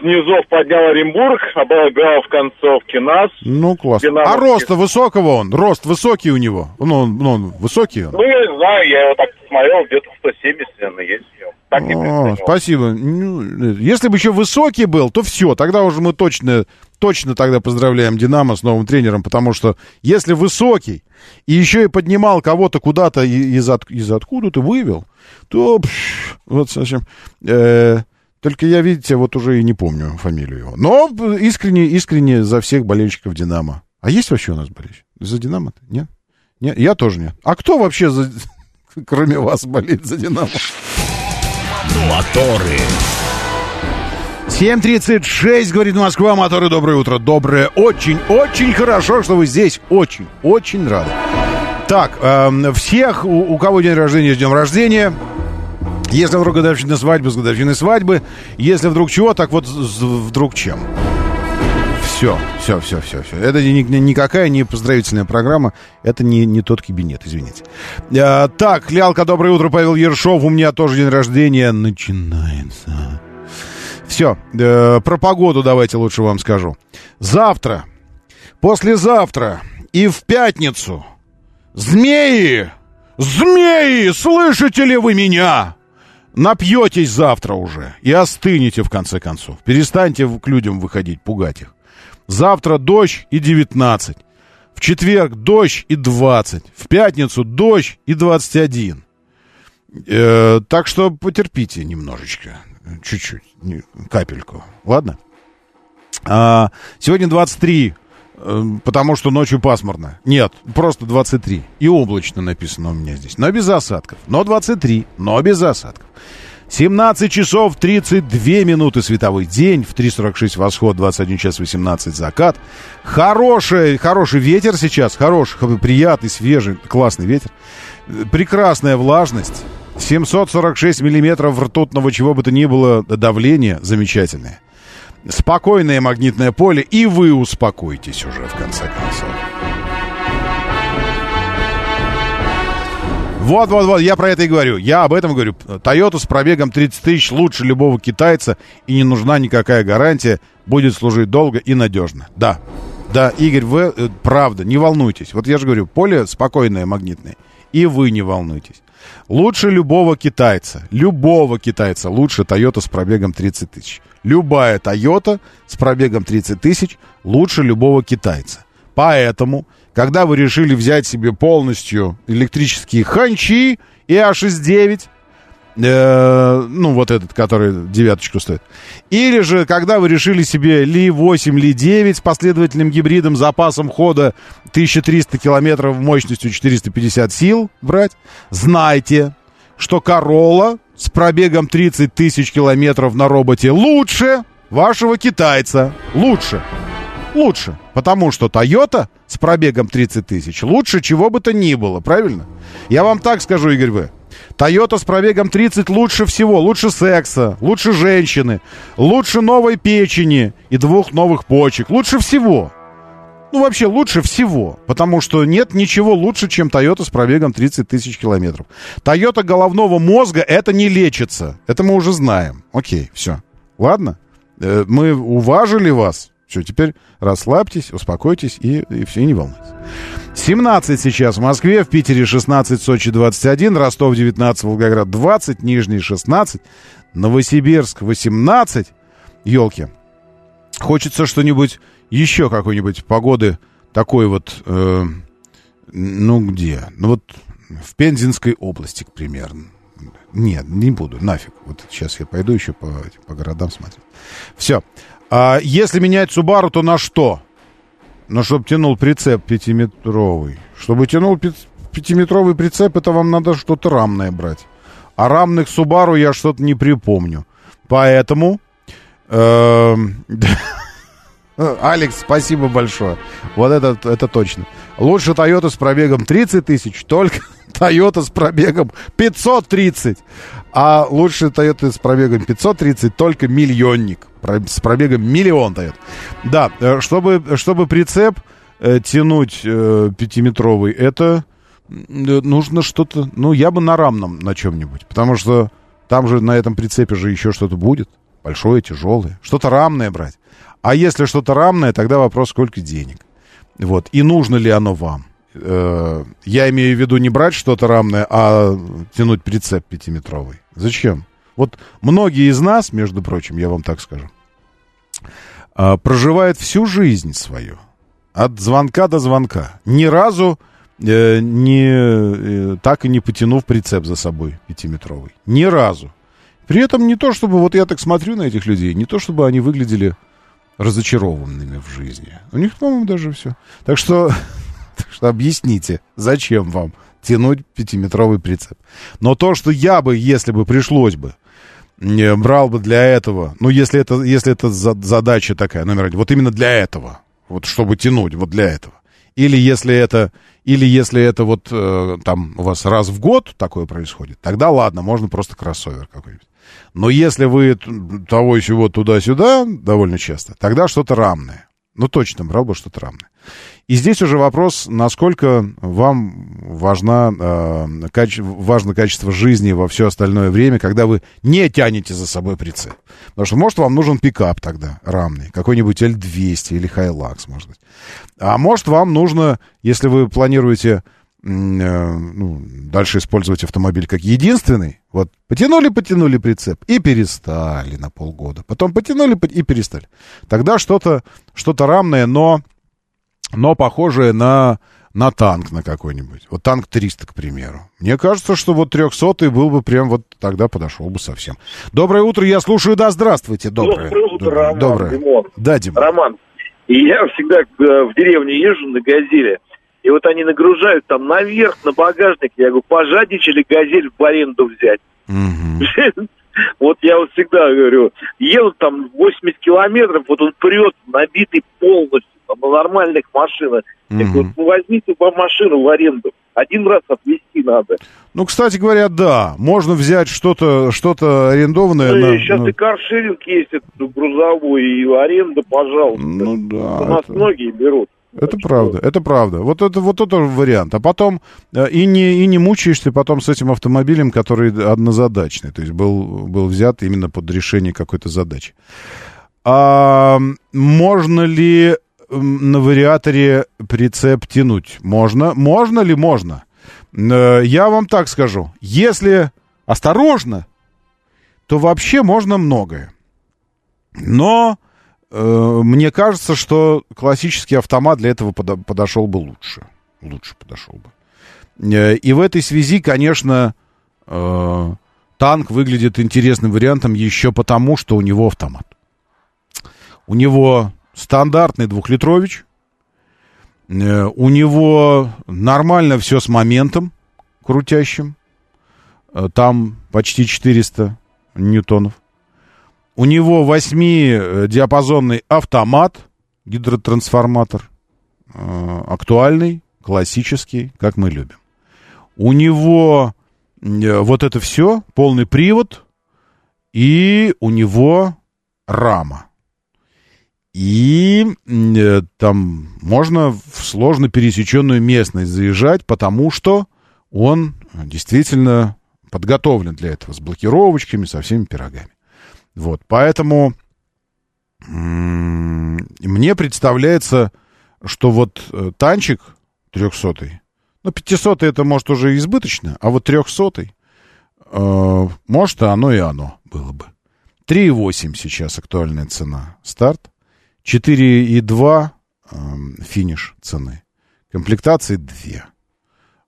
S: с низов поднял Оренбург, обыграл в концовке нас.
B: Ну, классно.
S: Динамо-
B: А роста высокого он? Рост высокий у него? Ну, он, ну, он высокий он?
S: Ну, я не знаю, я его так посмотрел, где-то 170, наверное, есть. Так
B: О, спасибо. Ну, Если бы еще высокий был, то все, тогда уже мы точно, точно тогда поздравляем Динамо с новым тренером, потому что если высокий и еще и поднимал кого-то куда-то из, от- из откуда-то вывел, то пш, вот совсем... э, только я, видите, вот уже и не помню фамилию его. Но искренне, искренне за всех болельщиков Динамо. А есть вообще у нас болельщик? За Динамо? -то? Нет? Нет? Я тоже нет. А кто вообще, за, *laughs* кроме вас, болеет за Динамо?
R: Моторы.
B: 7.36, говорит Москва, моторы, доброе утро. Доброе, очень, очень хорошо, что вы здесь. Очень, очень рады. Так, эм, всех, у, у кого день рождения, с днем рождения. Если вдруг годовщина свадьбы, с годовщиной свадьбы. Если вдруг чего, так вот вдруг чем. Все, все, все, все, все. Это ни- ни- никакая не поздравительная программа. Это не, не тот кабинет, извините. Э, так, Лялка, доброе утро, Павел Ершов. У меня тоже день рождения. Начинается. Все, э, про погоду давайте лучше вам скажу. Завтра, послезавтра и в пятницу. Змеи! Змеи! Слышите ли вы меня? Напьетесь завтра уже и остынете в конце концов. Перестаньте к людям выходить, пугать их. Завтра дождь и 19. В четверг дождь и 20. В пятницу дождь и 21. Э, так что потерпите немножечко. Чуть-чуть. Капельку. Ладно? А, сегодня 23, э, потому что ночью пасмурно. Нет, просто 23. И облачно написано у меня здесь. Но без осадков. Но 23, но без осадков. 17 часов 32 минуты световой день, в 3.46 восход, 21 час 18 закат. Хороший, хороший ветер сейчас, хороший, приятный, свежий, классный ветер. Прекрасная влажность. 746 миллиметров ртутного чего бы то ни было давление замечательное. Спокойное магнитное поле, и вы успокойтесь уже в конце концов. Вот, вот, вот, я про это и говорю. Я об этом говорю. Toyota с пробегом 30 тысяч лучше любого китайца, и не нужна никакая гарантия. Будет служить долго и надежно. Да, да, Игорь, вы, э, правда, не волнуйтесь. Вот я же говорю, поле спокойное, магнитное. И вы не волнуйтесь. Лучше любого китайца, любого китайца, лучше Toyota с пробегом 30 тысяч. Любая Toyota с пробегом 30 тысяч лучше любого китайца. Поэтому, когда вы решили взять себе полностью электрические ханчи и А69, э, ну, вот этот, который девяточку стоит, или же, когда вы решили себе Ли-8, Ли-9 с последовательным гибридом, запасом хода 1300 километров мощностью 450 сил брать, знайте, что Королла с пробегом 30 тысяч километров на роботе лучше вашего китайца. Лучше. Лучше. Потому что Toyota с пробегом 30 тысяч лучше чего бы то ни было, правильно? Я вам так скажу, Игорь В. Toyota с пробегом 30 лучше всего. Лучше секса, лучше женщины, лучше новой печени и двух новых почек. Лучше всего. Ну, вообще, лучше всего. Потому что нет ничего лучше, чем Toyota с пробегом 30 тысяч километров. Toyota головного мозга это не лечится. Это мы уже знаем. Окей, все. Ладно? Э, Мы уважили вас. Все, теперь расслабьтесь, успокойтесь и, и все, и не волнуйтесь. 17 сейчас в Москве, в Питере 16, Сочи 21, Ростов 19, Волгоград 20, Нижний 16, Новосибирск 18. Елки. Хочется что-нибудь еще какой-нибудь погоды такой вот, э, ну где? Ну вот в Пензенской области, к примеру. Нет, не буду, нафиг. Вот сейчас я пойду еще по, по городам смотреть. Все. А если менять Субару, то на что? Ну, чтобы тянул прицеп пятиметровый. Чтобы тянул пятиметровый прицеп, это вам надо что-то рамное брать. А рамных Субару я что-то не припомню. Поэтому... эм, *laughs* Алекс, спасибо большое. Вот это, это точно. Лучше Toyota с пробегом 30 тысяч, только Toyota с пробегом 530. А лучше Toyota с пробегом 530, только миллионник. С пробегом миллион Toyota. Да, э, чтобы, чтобы прицеп э, тянуть э, пятиметровый, это э, нужно что-то... Ну, я бы на рамном на чем-нибудь. Потому что там же на этом прицепе же еще что-то будет. Большое, тяжелое. Что-то рамное брать. А если что-то рамное, тогда вопрос, сколько денег. Вот. И нужно ли оно вам? Э, Я имею в виду не брать что-то рамное, а тянуть прицеп пятиметровый. Зачем? Вот многие из нас, между прочим, я вам так скажу, а, проживают всю жизнь свою. От звонка до звонка. Ни разу э, не, э, так и не потянув прицеп за собой пятиметровый. Ни разу. При этом не то, чтобы, вот я так смотрю на этих людей, не то, чтобы они выглядели разочарованными в жизни. У них, по-моему, даже все. Так что, *laughs* так что объясните, зачем вам тянуть пятиметровый прицеп. Но то, что я бы, если бы пришлось бы, брал бы для этого, ну, если это, если это за- задача такая, номер один, вот именно для этого, вот чтобы тянуть, вот для этого. Или если это, или если это вот э, там у вас раз в год такое происходит, тогда ладно, можно просто кроссовер какой-нибудь. Но если вы того и сего туда-сюда довольно часто, тогда что-то рамное. Ну, точно, брал бы что-то рамное. И здесь уже вопрос, насколько вам важна, э, каче- важно качество жизни во все остальное время, когда вы не тянете за собой прицеп. Потому что, может, вам нужен пикап тогда рамный, какой-нибудь L200 или Hilux, может быть. А может, вам нужно, если вы планируете ну, дальше использовать автомобиль как единственный, вот потянули, потянули прицеп и перестали на полгода. Потом потянули по- и перестали. Тогда что-то что рамное, но, но похожее на, на танк на какой-нибудь. Вот танк 300, к примеру. Мне кажется, что вот 300 был бы прям вот тогда подошел бы совсем. Доброе утро, я слушаю. Да, здравствуйте. Доброе.
T: Доброе утро. Роман,
B: Доброе.
T: Димон.
B: Да, Дима.
T: Роман, и я всегда э, в деревне езжу на «Газели», и вот они нагружают там наверх, на багажник, я говорю, пожадничали «Газель» в аренду взять. *laughs* Вот я вот всегда говорю, едут там 80 километров, вот он прет, набитый полностью, там, на нормальных машинах. Я говорю,
B: Мгм.
T: ну возьмите вам машину в аренду, один раз отвезти надо.
B: Ну, кстати говоря, да, можно взять что-то что арендованное.
T: Ну,
B: на-
T: сейчас
B: на-
T: и каршеринг есть, этот грузовой, и аренда, пожалуйста.
B: Ну да.
T: У нас
B: это-
T: многие берут.
B: Это правда, это правда. Вот это вот это вариант. А потом э, и не, и не мучаешься потом с этим автомобилем, который однозадачный. То есть был, был взят именно под решение какой-то задачи. А можно ли на вариаторе прицеп тянуть? Можно. Можно ли можно? Э, Я вам так скажу. Если осторожно, то вообще можно многое. Но мне кажется, что классический автомат для этого подо- подошел бы лучше. Лучше подошел бы. Э, И в этой связи, конечно, э, танк выглядит интересным вариантом еще потому, что у него автомат. У него стандартный двухлитрович. Э, У него нормально все с моментом крутящим. Э, Там почти 400 ньютонов. У него 8-диапазонный автомат, гидротрансформатор, э, актуальный, классический, как мы любим. У него э, вот это все, полный привод, и у него рама. И э, там можно в сложно пересеченную местность заезжать, потому что он действительно подготовлен для этого, с блокировочками, со всеми пирогами. Вот, поэтому мне представляется, что вот э, танчик 300 ну, 500 это, может, уже избыточно, а вот 300 э, может, оно и оно было бы. 3,8 сейчас актуальная цена. Старт. 4,2 э, финиш цены. Комплектации 2.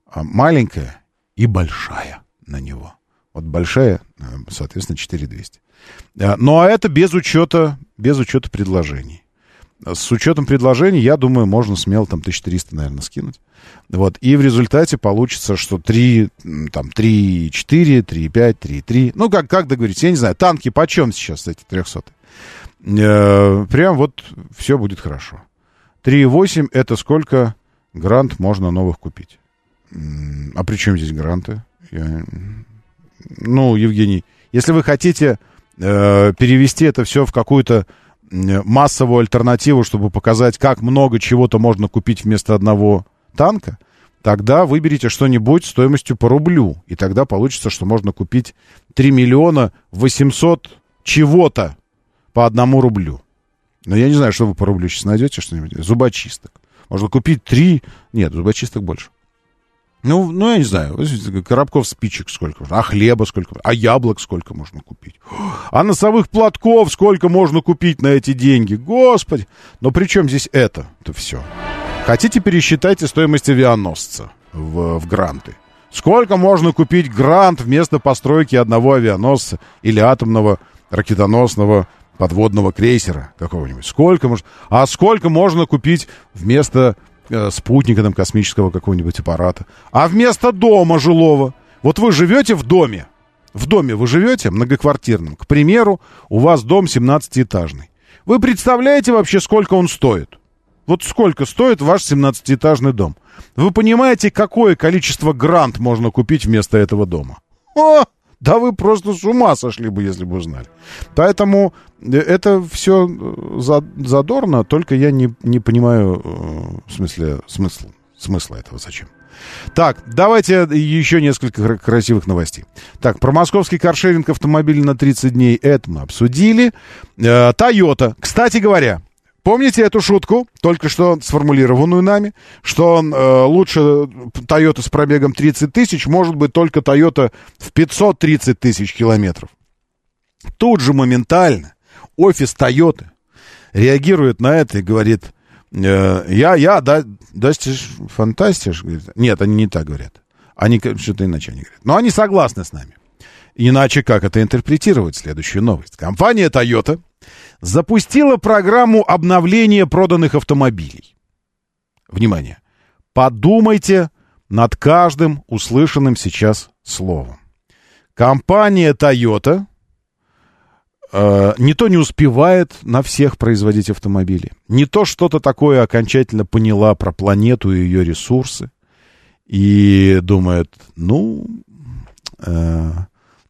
B: А маленькая и большая на него. Вот большая, э, соответственно, 4200. Э, Ну, а это без учета, без учета предложений. С учетом предложений, я думаю, можно смело там 1300, наверное, скинуть. Вот. И в результате получится, что 3, м, там, 3,4, 3,5, 3,3. Ну, как, как договориться? Я не знаю. Танки почем сейчас эти 300? Э, прям вот все будет хорошо. 3,8 это сколько грант можно новых купить? А при чем здесь гранты? Я- Ну, Евгений, если вы хотите э, перевести это все в какую-то массовую альтернативу, чтобы показать, как много чего-то можно купить вместо одного танка, тогда выберите что-нибудь стоимостью по рублю. И тогда получится, что можно купить 3 миллиона 800 чего-то по одному рублю. Но я не знаю, что вы по рублю сейчас найдете что-нибудь. Зубочисток. Можно купить три... Нет, зубочисток больше. Ну, ну, я не знаю, коробков спичек сколько можно, а хлеба сколько, а яблок сколько можно купить, *gasps* а носовых платков сколько можно купить на эти деньги, господи. Но при чем здесь это? Это все. Хотите, пересчитайте стоимость авианосца в, в гранты. Сколько можно купить грант вместо постройки одного авианосца или атомного ракетоносного подводного крейсера какого-нибудь? Сколько можно... А сколько можно купить вместо спутника там, космического какого-нибудь аппарата? А вместо дома жилого? Вот вы живете в доме. В доме вы живете многоквартирном. К примеру, у вас дом 17-этажный. Вы представляете вообще, сколько он стоит? Вот сколько стоит ваш 17-этажный дом? Вы понимаете, какое количество грант можно купить вместо этого дома? О, да вы просто с ума сошли бы, если бы узнали. Поэтому э, это все задорно, только я не, не понимаю, э, в смысле, смысл, смысла этого зачем. Так, давайте еще несколько кра- красивых новостей. Так, про московский каршеринг автомобилей на 30 дней это мы обсудили. Э, Тойота. Кстати говоря, помните эту шутку, только что сформулированную нами, что э, лучше Тойота с пробегом 30 тысяч может быть только Тойота в 530 тысяч километров. Тут же моментально офис Тойоты реагирует на это и говорит, э, я, я, да, достиж фантастиш, говорит. Нет, они не так говорят. Они что-то иначе они говорят. Но они согласны с нами. Иначе как это интерпретировать? Следующую новость. Компания Toyota запустила программу обновления проданных автомобилей. Внимание! Подумайте над каждым услышанным сейчас словом. Компания Toyota э, не то не успевает на всех производить автомобили, не то что-то такое окончательно поняла про планету и ее ресурсы, и думает, ну, э,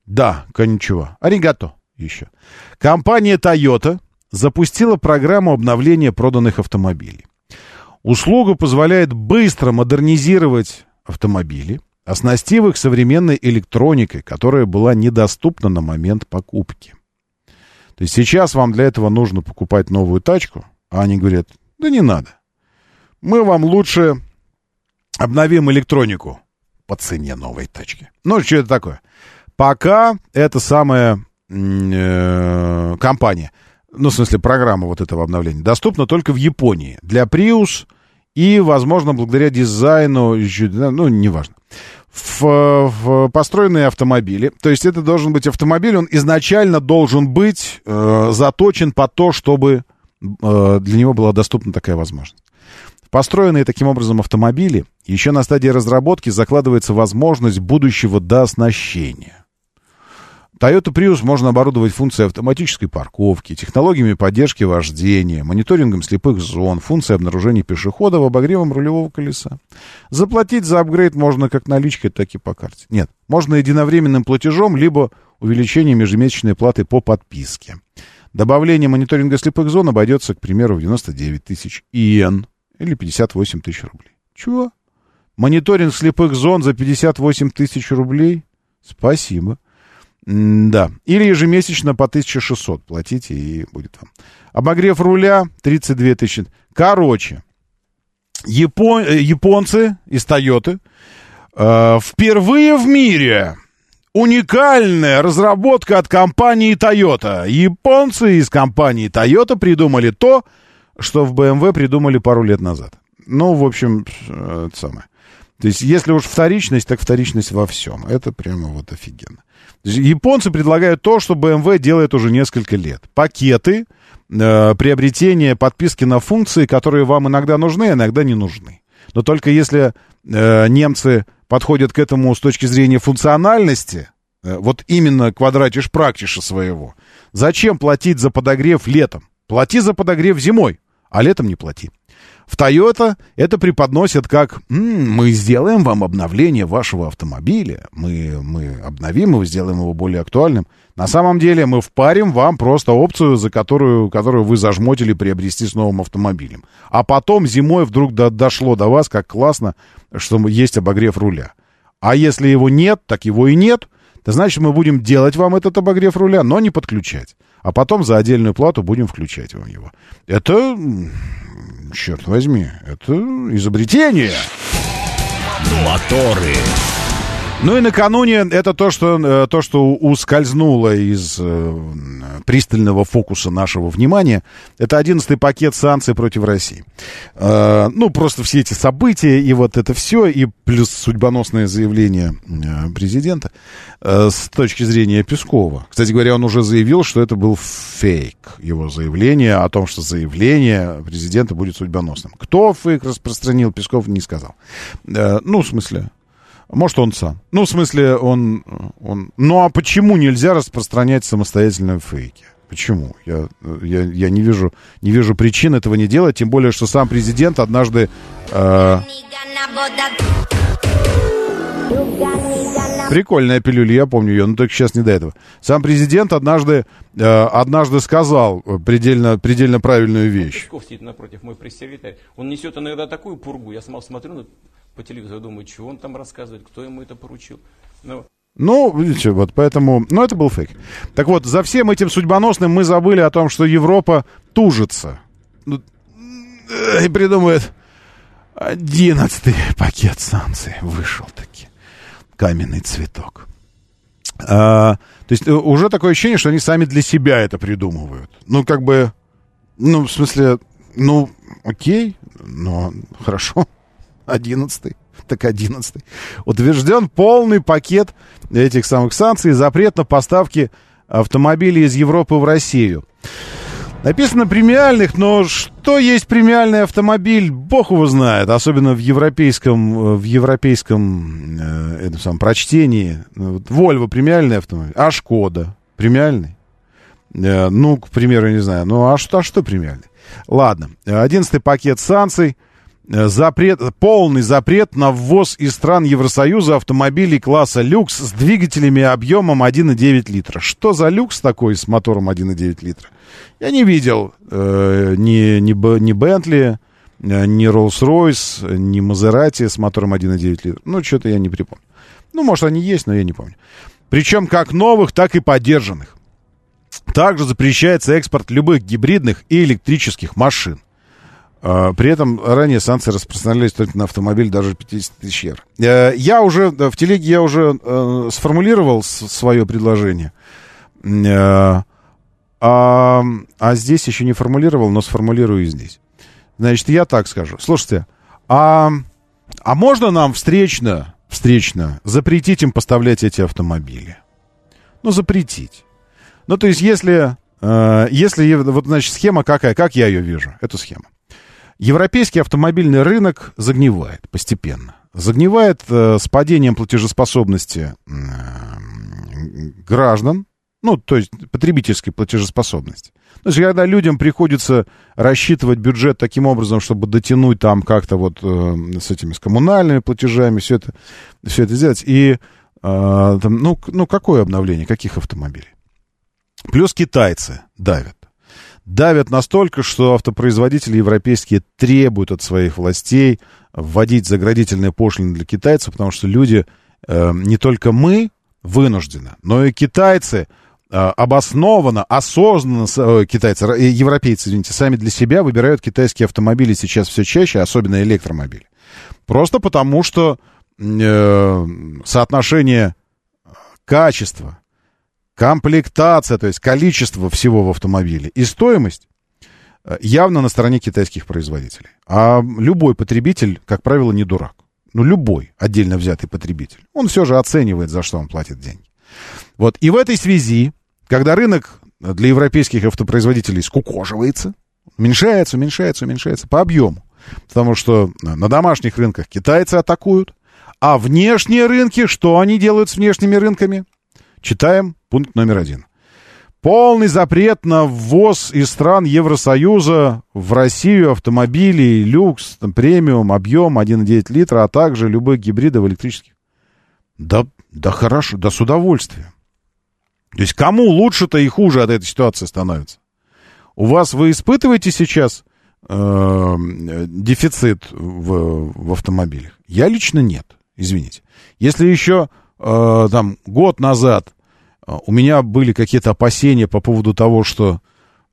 B: да, коничего, аригато еще. Компания Toyota запустила программу обновления проданных автомобилей. Услуга позволяет быстро модернизировать автомобили, оснастив их современной электроникой, которая была недоступна на момент покупки. То есть сейчас вам для этого нужно покупать новую тачку, а они говорят, да не надо. Мы вам лучше обновим электронику по цене новой тачки. Ну, что это такое? Пока это э, компания, ну, в смысле, программа вот этого обновления, доступна только в Японии. Для Prius и, возможно, благодаря дизайну, ну, неважно. В, в построенные автомобили. То есть это должен быть автомобиль, он изначально должен быть э, заточен под то, чтобы э, для него была доступна такая возможность. Построенные таким образом автомобили еще на стадии разработки закладывается возможность будущего дооснащения. Toyota Prius можно оборудовать функцией автоматической парковки, технологиями поддержки вождения, мониторингом слепых зон, функцией обнаружения пешеходов, обогревом рулевого колеса. Заплатить за апгрейд можно как наличкой, так и по карте. Нет, можно единовременным платежом, либо увеличением ежемесячной платы по подписке. Добавление мониторинга слепых зон обойдется, к примеру, в 99 тысяч иен или 58 тысяч рублей. Чего? Мониторинг слепых зон за 58 тысяч рублей? Спасибо. Да. Или ежемесячно по 1600 платите, и будет вам. Обогрев руля 32 тысячи. Короче, япон, э, японцы из Тойоты э, впервые в мире уникальная разработка от компании Toyota. Японцы из компании Toyota придумали то, что в BMW придумали пару лет назад. Ну, в общем, э, это самое. То есть, если уж вторичность, так вторичность во всем. Это прямо вот офигенно. Японцы предлагают то, что BMW делает уже несколько лет. Пакеты, э, приобретение, подписки на функции, которые вам иногда нужны, а иногда не нужны. Но только если э, немцы подходят к этому с точки зрения функциональности, э, вот именно квадратиш практиша своего, зачем платить за подогрев летом? Плати за подогрев зимой, а летом не плати. В Toyota это преподносят как «М, «Мы сделаем вам обновление вашего автомобиля, мы, мы обновим его, сделаем его более актуальным». На самом деле мы впарим вам просто опцию, за которую, которую вы зажмотили приобрести с новым автомобилем. А потом зимой вдруг до- дошло до вас, как классно, что есть обогрев руля. А если его нет, так его и нет. То значит, мы будем делать вам этот обогрев руля, но не подключать. А потом за отдельную плату будем включать вам его. Это, черт возьми, это изобретение.
R: Моторы.
B: Ну и накануне это то, что, э, то, что ускользнуло из э, пристального фокуса нашего внимания. Это одиннадцатый пакет санкций против России. Э, ну, просто все эти события и вот это все, и плюс судьбоносное заявление э, президента э, с точки зрения Пескова. Кстати говоря, он уже заявил, что это был фейк, его заявление о том, что заявление президента будет судьбоносным. Кто фейк распространил, Песков не сказал. Э, ну, в смысле, может, он сам. Ну, в смысле, он, он... Ну, а почему нельзя распространять самостоятельно фейки? Почему? Я, я, я не, вижу, не вижу причин этого не делать, тем более, что сам президент однажды... э, Прикольная пилюля, я помню ее, но только сейчас не до этого. Сам президент однажды, э, однажды сказал предельно, предельно правильную вещь.
U: Песков сидит напротив, мой пресс-секретарь. Он несет иногда такую пургу. Я смотрю на- по телевизору, думаю, чего он там рассказывает, кто ему это поручил. Ну,
B: Ну, видите, вот поэтому... Ну, это был фейк. Так вот, за всем этим судьбоносным мы забыли о том, что Европа тужится. Ну, э, И придумывает... Одиннадцатый пакет санкций вышел таки. Каменный цветок. А, то есть э, уже такое ощущение, что они сами для себя это придумывают. Ну, как бы... Ну, в смысле... Ну, окей, но *laughs* хорошо. Одиннадцатый. Так одиннадцатый. Утвержден полный пакет этих самых санкций, запрет на поставки автомобилей из Европы в Россию. Написано премиальных, но что есть премиальный автомобиль, бог его знает, особенно в европейском, в европейском э, этом самом, прочтении. Вольво премиальный автомобиль, а Шкода премиальный. Э, ну, к примеру, не знаю, ну а что, а что премиальный? Ладно, одиннадцатый пакет санкций. Э, Запрет, полный запрет на ввоз из стран Евросоюза автомобилей класса люкс с двигателями объемом 1,9 литра. Что за люкс такой с мотором 1,9 литра? Я не видел э, ни, ни, ни Бентли, э, ни Rolls-Royce, ни Мазерати с мотором 1,9 литра. Ну, что-то я не припомню. Ну, может, они есть, но я не помню. Причем как новых, так и поддержанных. Также запрещается экспорт любых гибридных и электрических машин. А, При этом ранее санкции распространялись только на автомобиль даже 50 тысяч евро. Э, Я уже, в телеге я уже э, сформулировал свое предложение. Э, А, а здесь еще не формулировал, но сформулирую здесь. Значит, я так скажу. Слушайте, а, а можно нам встречно, встречно запретить им поставлять эти автомобили? Ну, запретить. Ну, то есть, если, если, вот, значит, схема какая, как я ее вижу, эту схему. Европейский автомобильный рынок загнивает постепенно. Загнивает э, с падением платежеспособности э, граждан, ну, то есть потребительской платежеспособности. То есть, когда людям приходится рассчитывать бюджет таким образом, чтобы дотянуть там как-то вот э, с этими, с коммунальными платежами, все это, все это сделать. И, э, там, ну, ну, какое обновление, каких автомобилей? Плюс китайцы давят. Давят настолько, что автопроизводители европейские требуют от своих властей вводить заградительные пошлины для китайцев, потому что люди, э, не только мы вынуждены, но и китайцы э, обоснованно, осознанно, э, китайцы, э, европейцы, извините, сами для себя выбирают китайские автомобили сейчас все чаще, особенно электромобили. Просто потому, что э, соотношение качества, комплектация, то есть количество всего в автомобиле и стоимость э, явно на стороне китайских производителей. А любой потребитель, как правило, не дурак. ну, любой отдельно взятый потребитель, он все же оценивает, за что он платит деньги. Вот, и в этой связи, когда рынок для европейских автопроизводителей скукоживается, уменьшается, уменьшается, уменьшается по объему, потому что на домашних рынках китайцы атакуют, а внешние рынки, что они делают с внешними рынками? Читаем пункт номер один. Полный запрет на ввоз из стран Евросоюза в Россию автомобилей люкс, там, премиум, объем 1,9 литра, а также любых гибридов электрических. Да, да хорошо, да с удовольствием. То есть кому лучше-то и хуже от этой ситуации становится? У вас вы испытываете сейчас э, дефицит в, в автомобилях? Я лично нет, извините. Если еще э, там год назад у меня были какие-то опасения по поводу того, что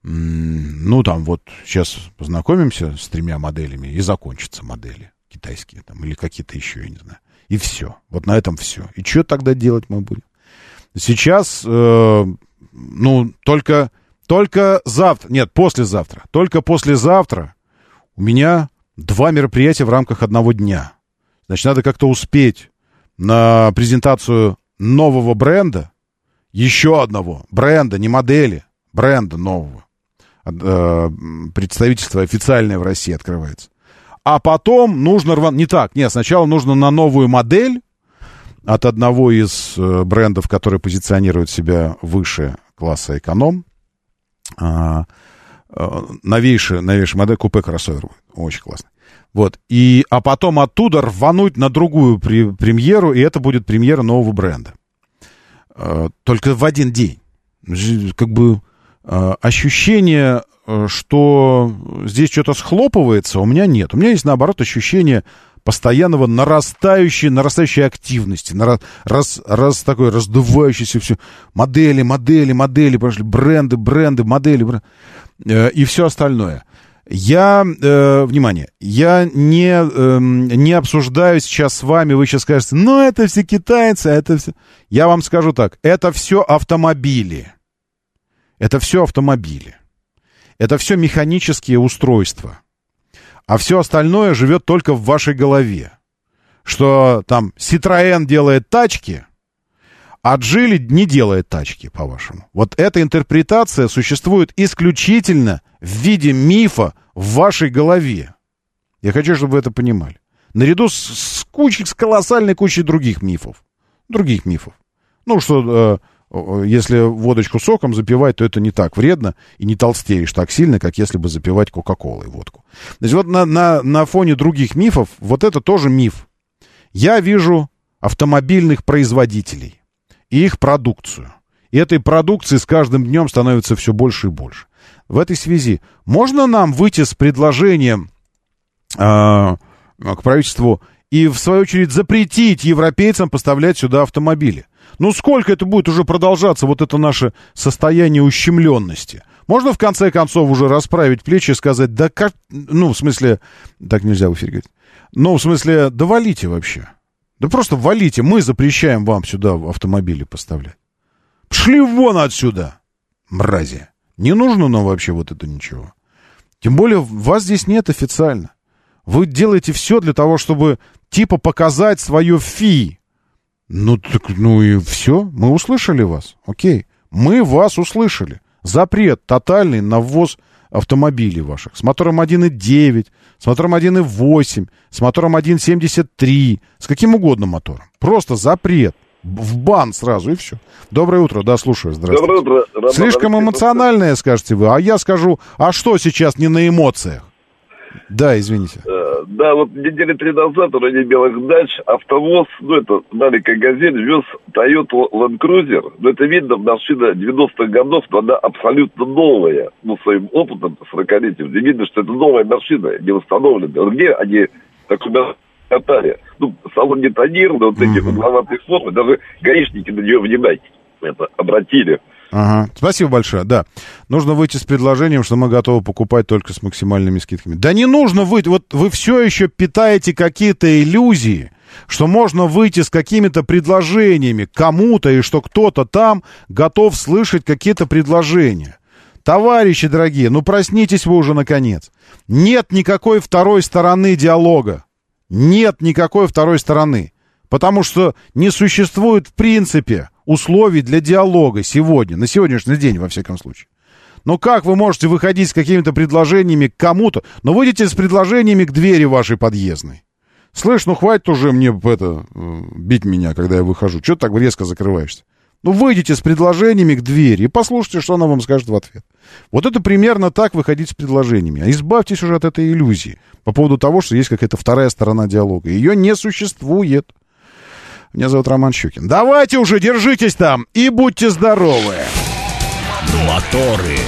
B: ну там вот сейчас познакомимся с тремя моделями и закончатся модели китайские там или какие-то еще, я не знаю. И все. Вот на этом все. И что тогда делать мы будем? Сейчас, э, ну, только, только завтра, нет, послезавтра, только послезавтра у меня два мероприятия в рамках одного дня. Значит, надо как-то успеть на презентацию нового бренда, еще одного бренда, не модели, бренда нового. Э, представительство официальное в России открывается. А потом нужно рван... Не так, нет, сначала нужно на новую модель от одного из э, брендов, который позиционирует себя выше класса эконом. А, а, новейшая, новейшая модель купе кроссовер. Очень классно. Вот. И, а потом оттуда рвануть на другую премьеру, и это будет премьера нового бренда. А, только в один день. Как бы а, ощущение, э, что здесь что-то схлопывается, у меня нет. У меня есть, наоборот, ощущение постоянного нарастающей, нарастающей активности, раз, раз, такой раздувающийся все, модели, модели, модели, бренды, бренды, модели, бренды, э, и все остальное. Я, э, внимание, я не, э, не обсуждаю сейчас с вами, вы сейчас скажете, ну это все китайцы, это все... Я вам скажу так, это все автомобили. Это все автомобили. Это все механические устройства а все остальное живет только в вашей голове. Что там Citroën делает тачки, а Джили не делает тачки, по-вашему. Вот эта интерпретация существует исключительно в виде мифа в вашей голове. Я хочу, чтобы вы это понимали. Наряду с, с кучей, с колоссальной кучей других мифов. Других мифов. Ну, что э, если водочку соком запивать, то это не так вредно и не толстеешь так сильно, как если бы запивать Кока-Колой водку. Значит, вот на, на, на фоне других мифов, вот это тоже миф. Я вижу автомобильных производителей и их продукцию. И этой продукции с каждым днем становится все больше и больше. В этой связи можно нам выйти с предложением э, к правительству и, в свою очередь, запретить европейцам поставлять сюда автомобили? Ну сколько это будет уже продолжаться, вот это наше состояние ущемленности? Можно в конце концов уже расправить плечи и сказать, да как, ну в смысле, так нельзя в эфире говорить, ну в смысле, да вообще. Да просто валите, мы запрещаем вам сюда автомобили поставлять. Шли вон отсюда, мрази. Не нужно нам вообще вот это ничего. Тем более вас здесь нет официально. Вы делаете все для того, чтобы типа показать свое фи. Ну, так, ну и все, мы услышали вас, окей. Мы вас услышали. Запрет тотальный на ввоз автомобилей ваших с мотором 1.9, с мотором 1.8, с мотором 1.73, с каким угодно мотором. Просто запрет. В бан сразу, и все. Доброе утро, да, слушаю, здравствуйте.
V: Доброе утро. Роман
B: Слишком
V: Алексеевич.
B: эмоциональное, скажете вы, а я скажу, а что сейчас не на эмоциях? Да, извините.
V: Э, Да, вот недели три назад в районе Белых Дач автовоз, ну это маленькая газель, вез Toyota Land Cruiser. Но это видно, машина 90-х годов, но она абсолютно новая. Ну, своим опытом, 40-летием. И видно, что это новая машина, не восстановленная. Вот где они такую машину катали? Ну, салон не тонированный, вот эти угловатые формы, даже гаишники на нее внимание это обратили.
B: Ага. Спасибо большое, да. Нужно выйти с предложением, что мы готовы покупать только с максимальными скидками. Да не нужно выйти. Вот вы все еще питаете какие-то иллюзии, что можно выйти с какими-то предложениями кому-то, и что кто-то там готов слышать какие-то предложения. Товарищи дорогие, ну проснитесь вы уже наконец. Нет никакой второй стороны диалога. Нет никакой второй стороны. Потому что не существует в принципе условий для диалога сегодня, на сегодняшний день, во всяком случае. Но как вы можете выходить с какими-то предложениями к кому-то? Но выйдите с предложениями к двери вашей подъездной. Слышь, ну хватит уже мне это, э, бить меня, когда я выхожу. Чего ты так резко закрываешься? Ну, выйдите с предложениями к двери и послушайте, что она вам скажет в ответ. Вот это примерно так выходить с предложениями. А избавьтесь уже от этой иллюзии по поводу того, что есть какая-то вторая сторона диалога. Ее не существует. Меня зовут Роман Щукин. Давайте уже, держитесь там и будьте здоровы.
R: Моторы.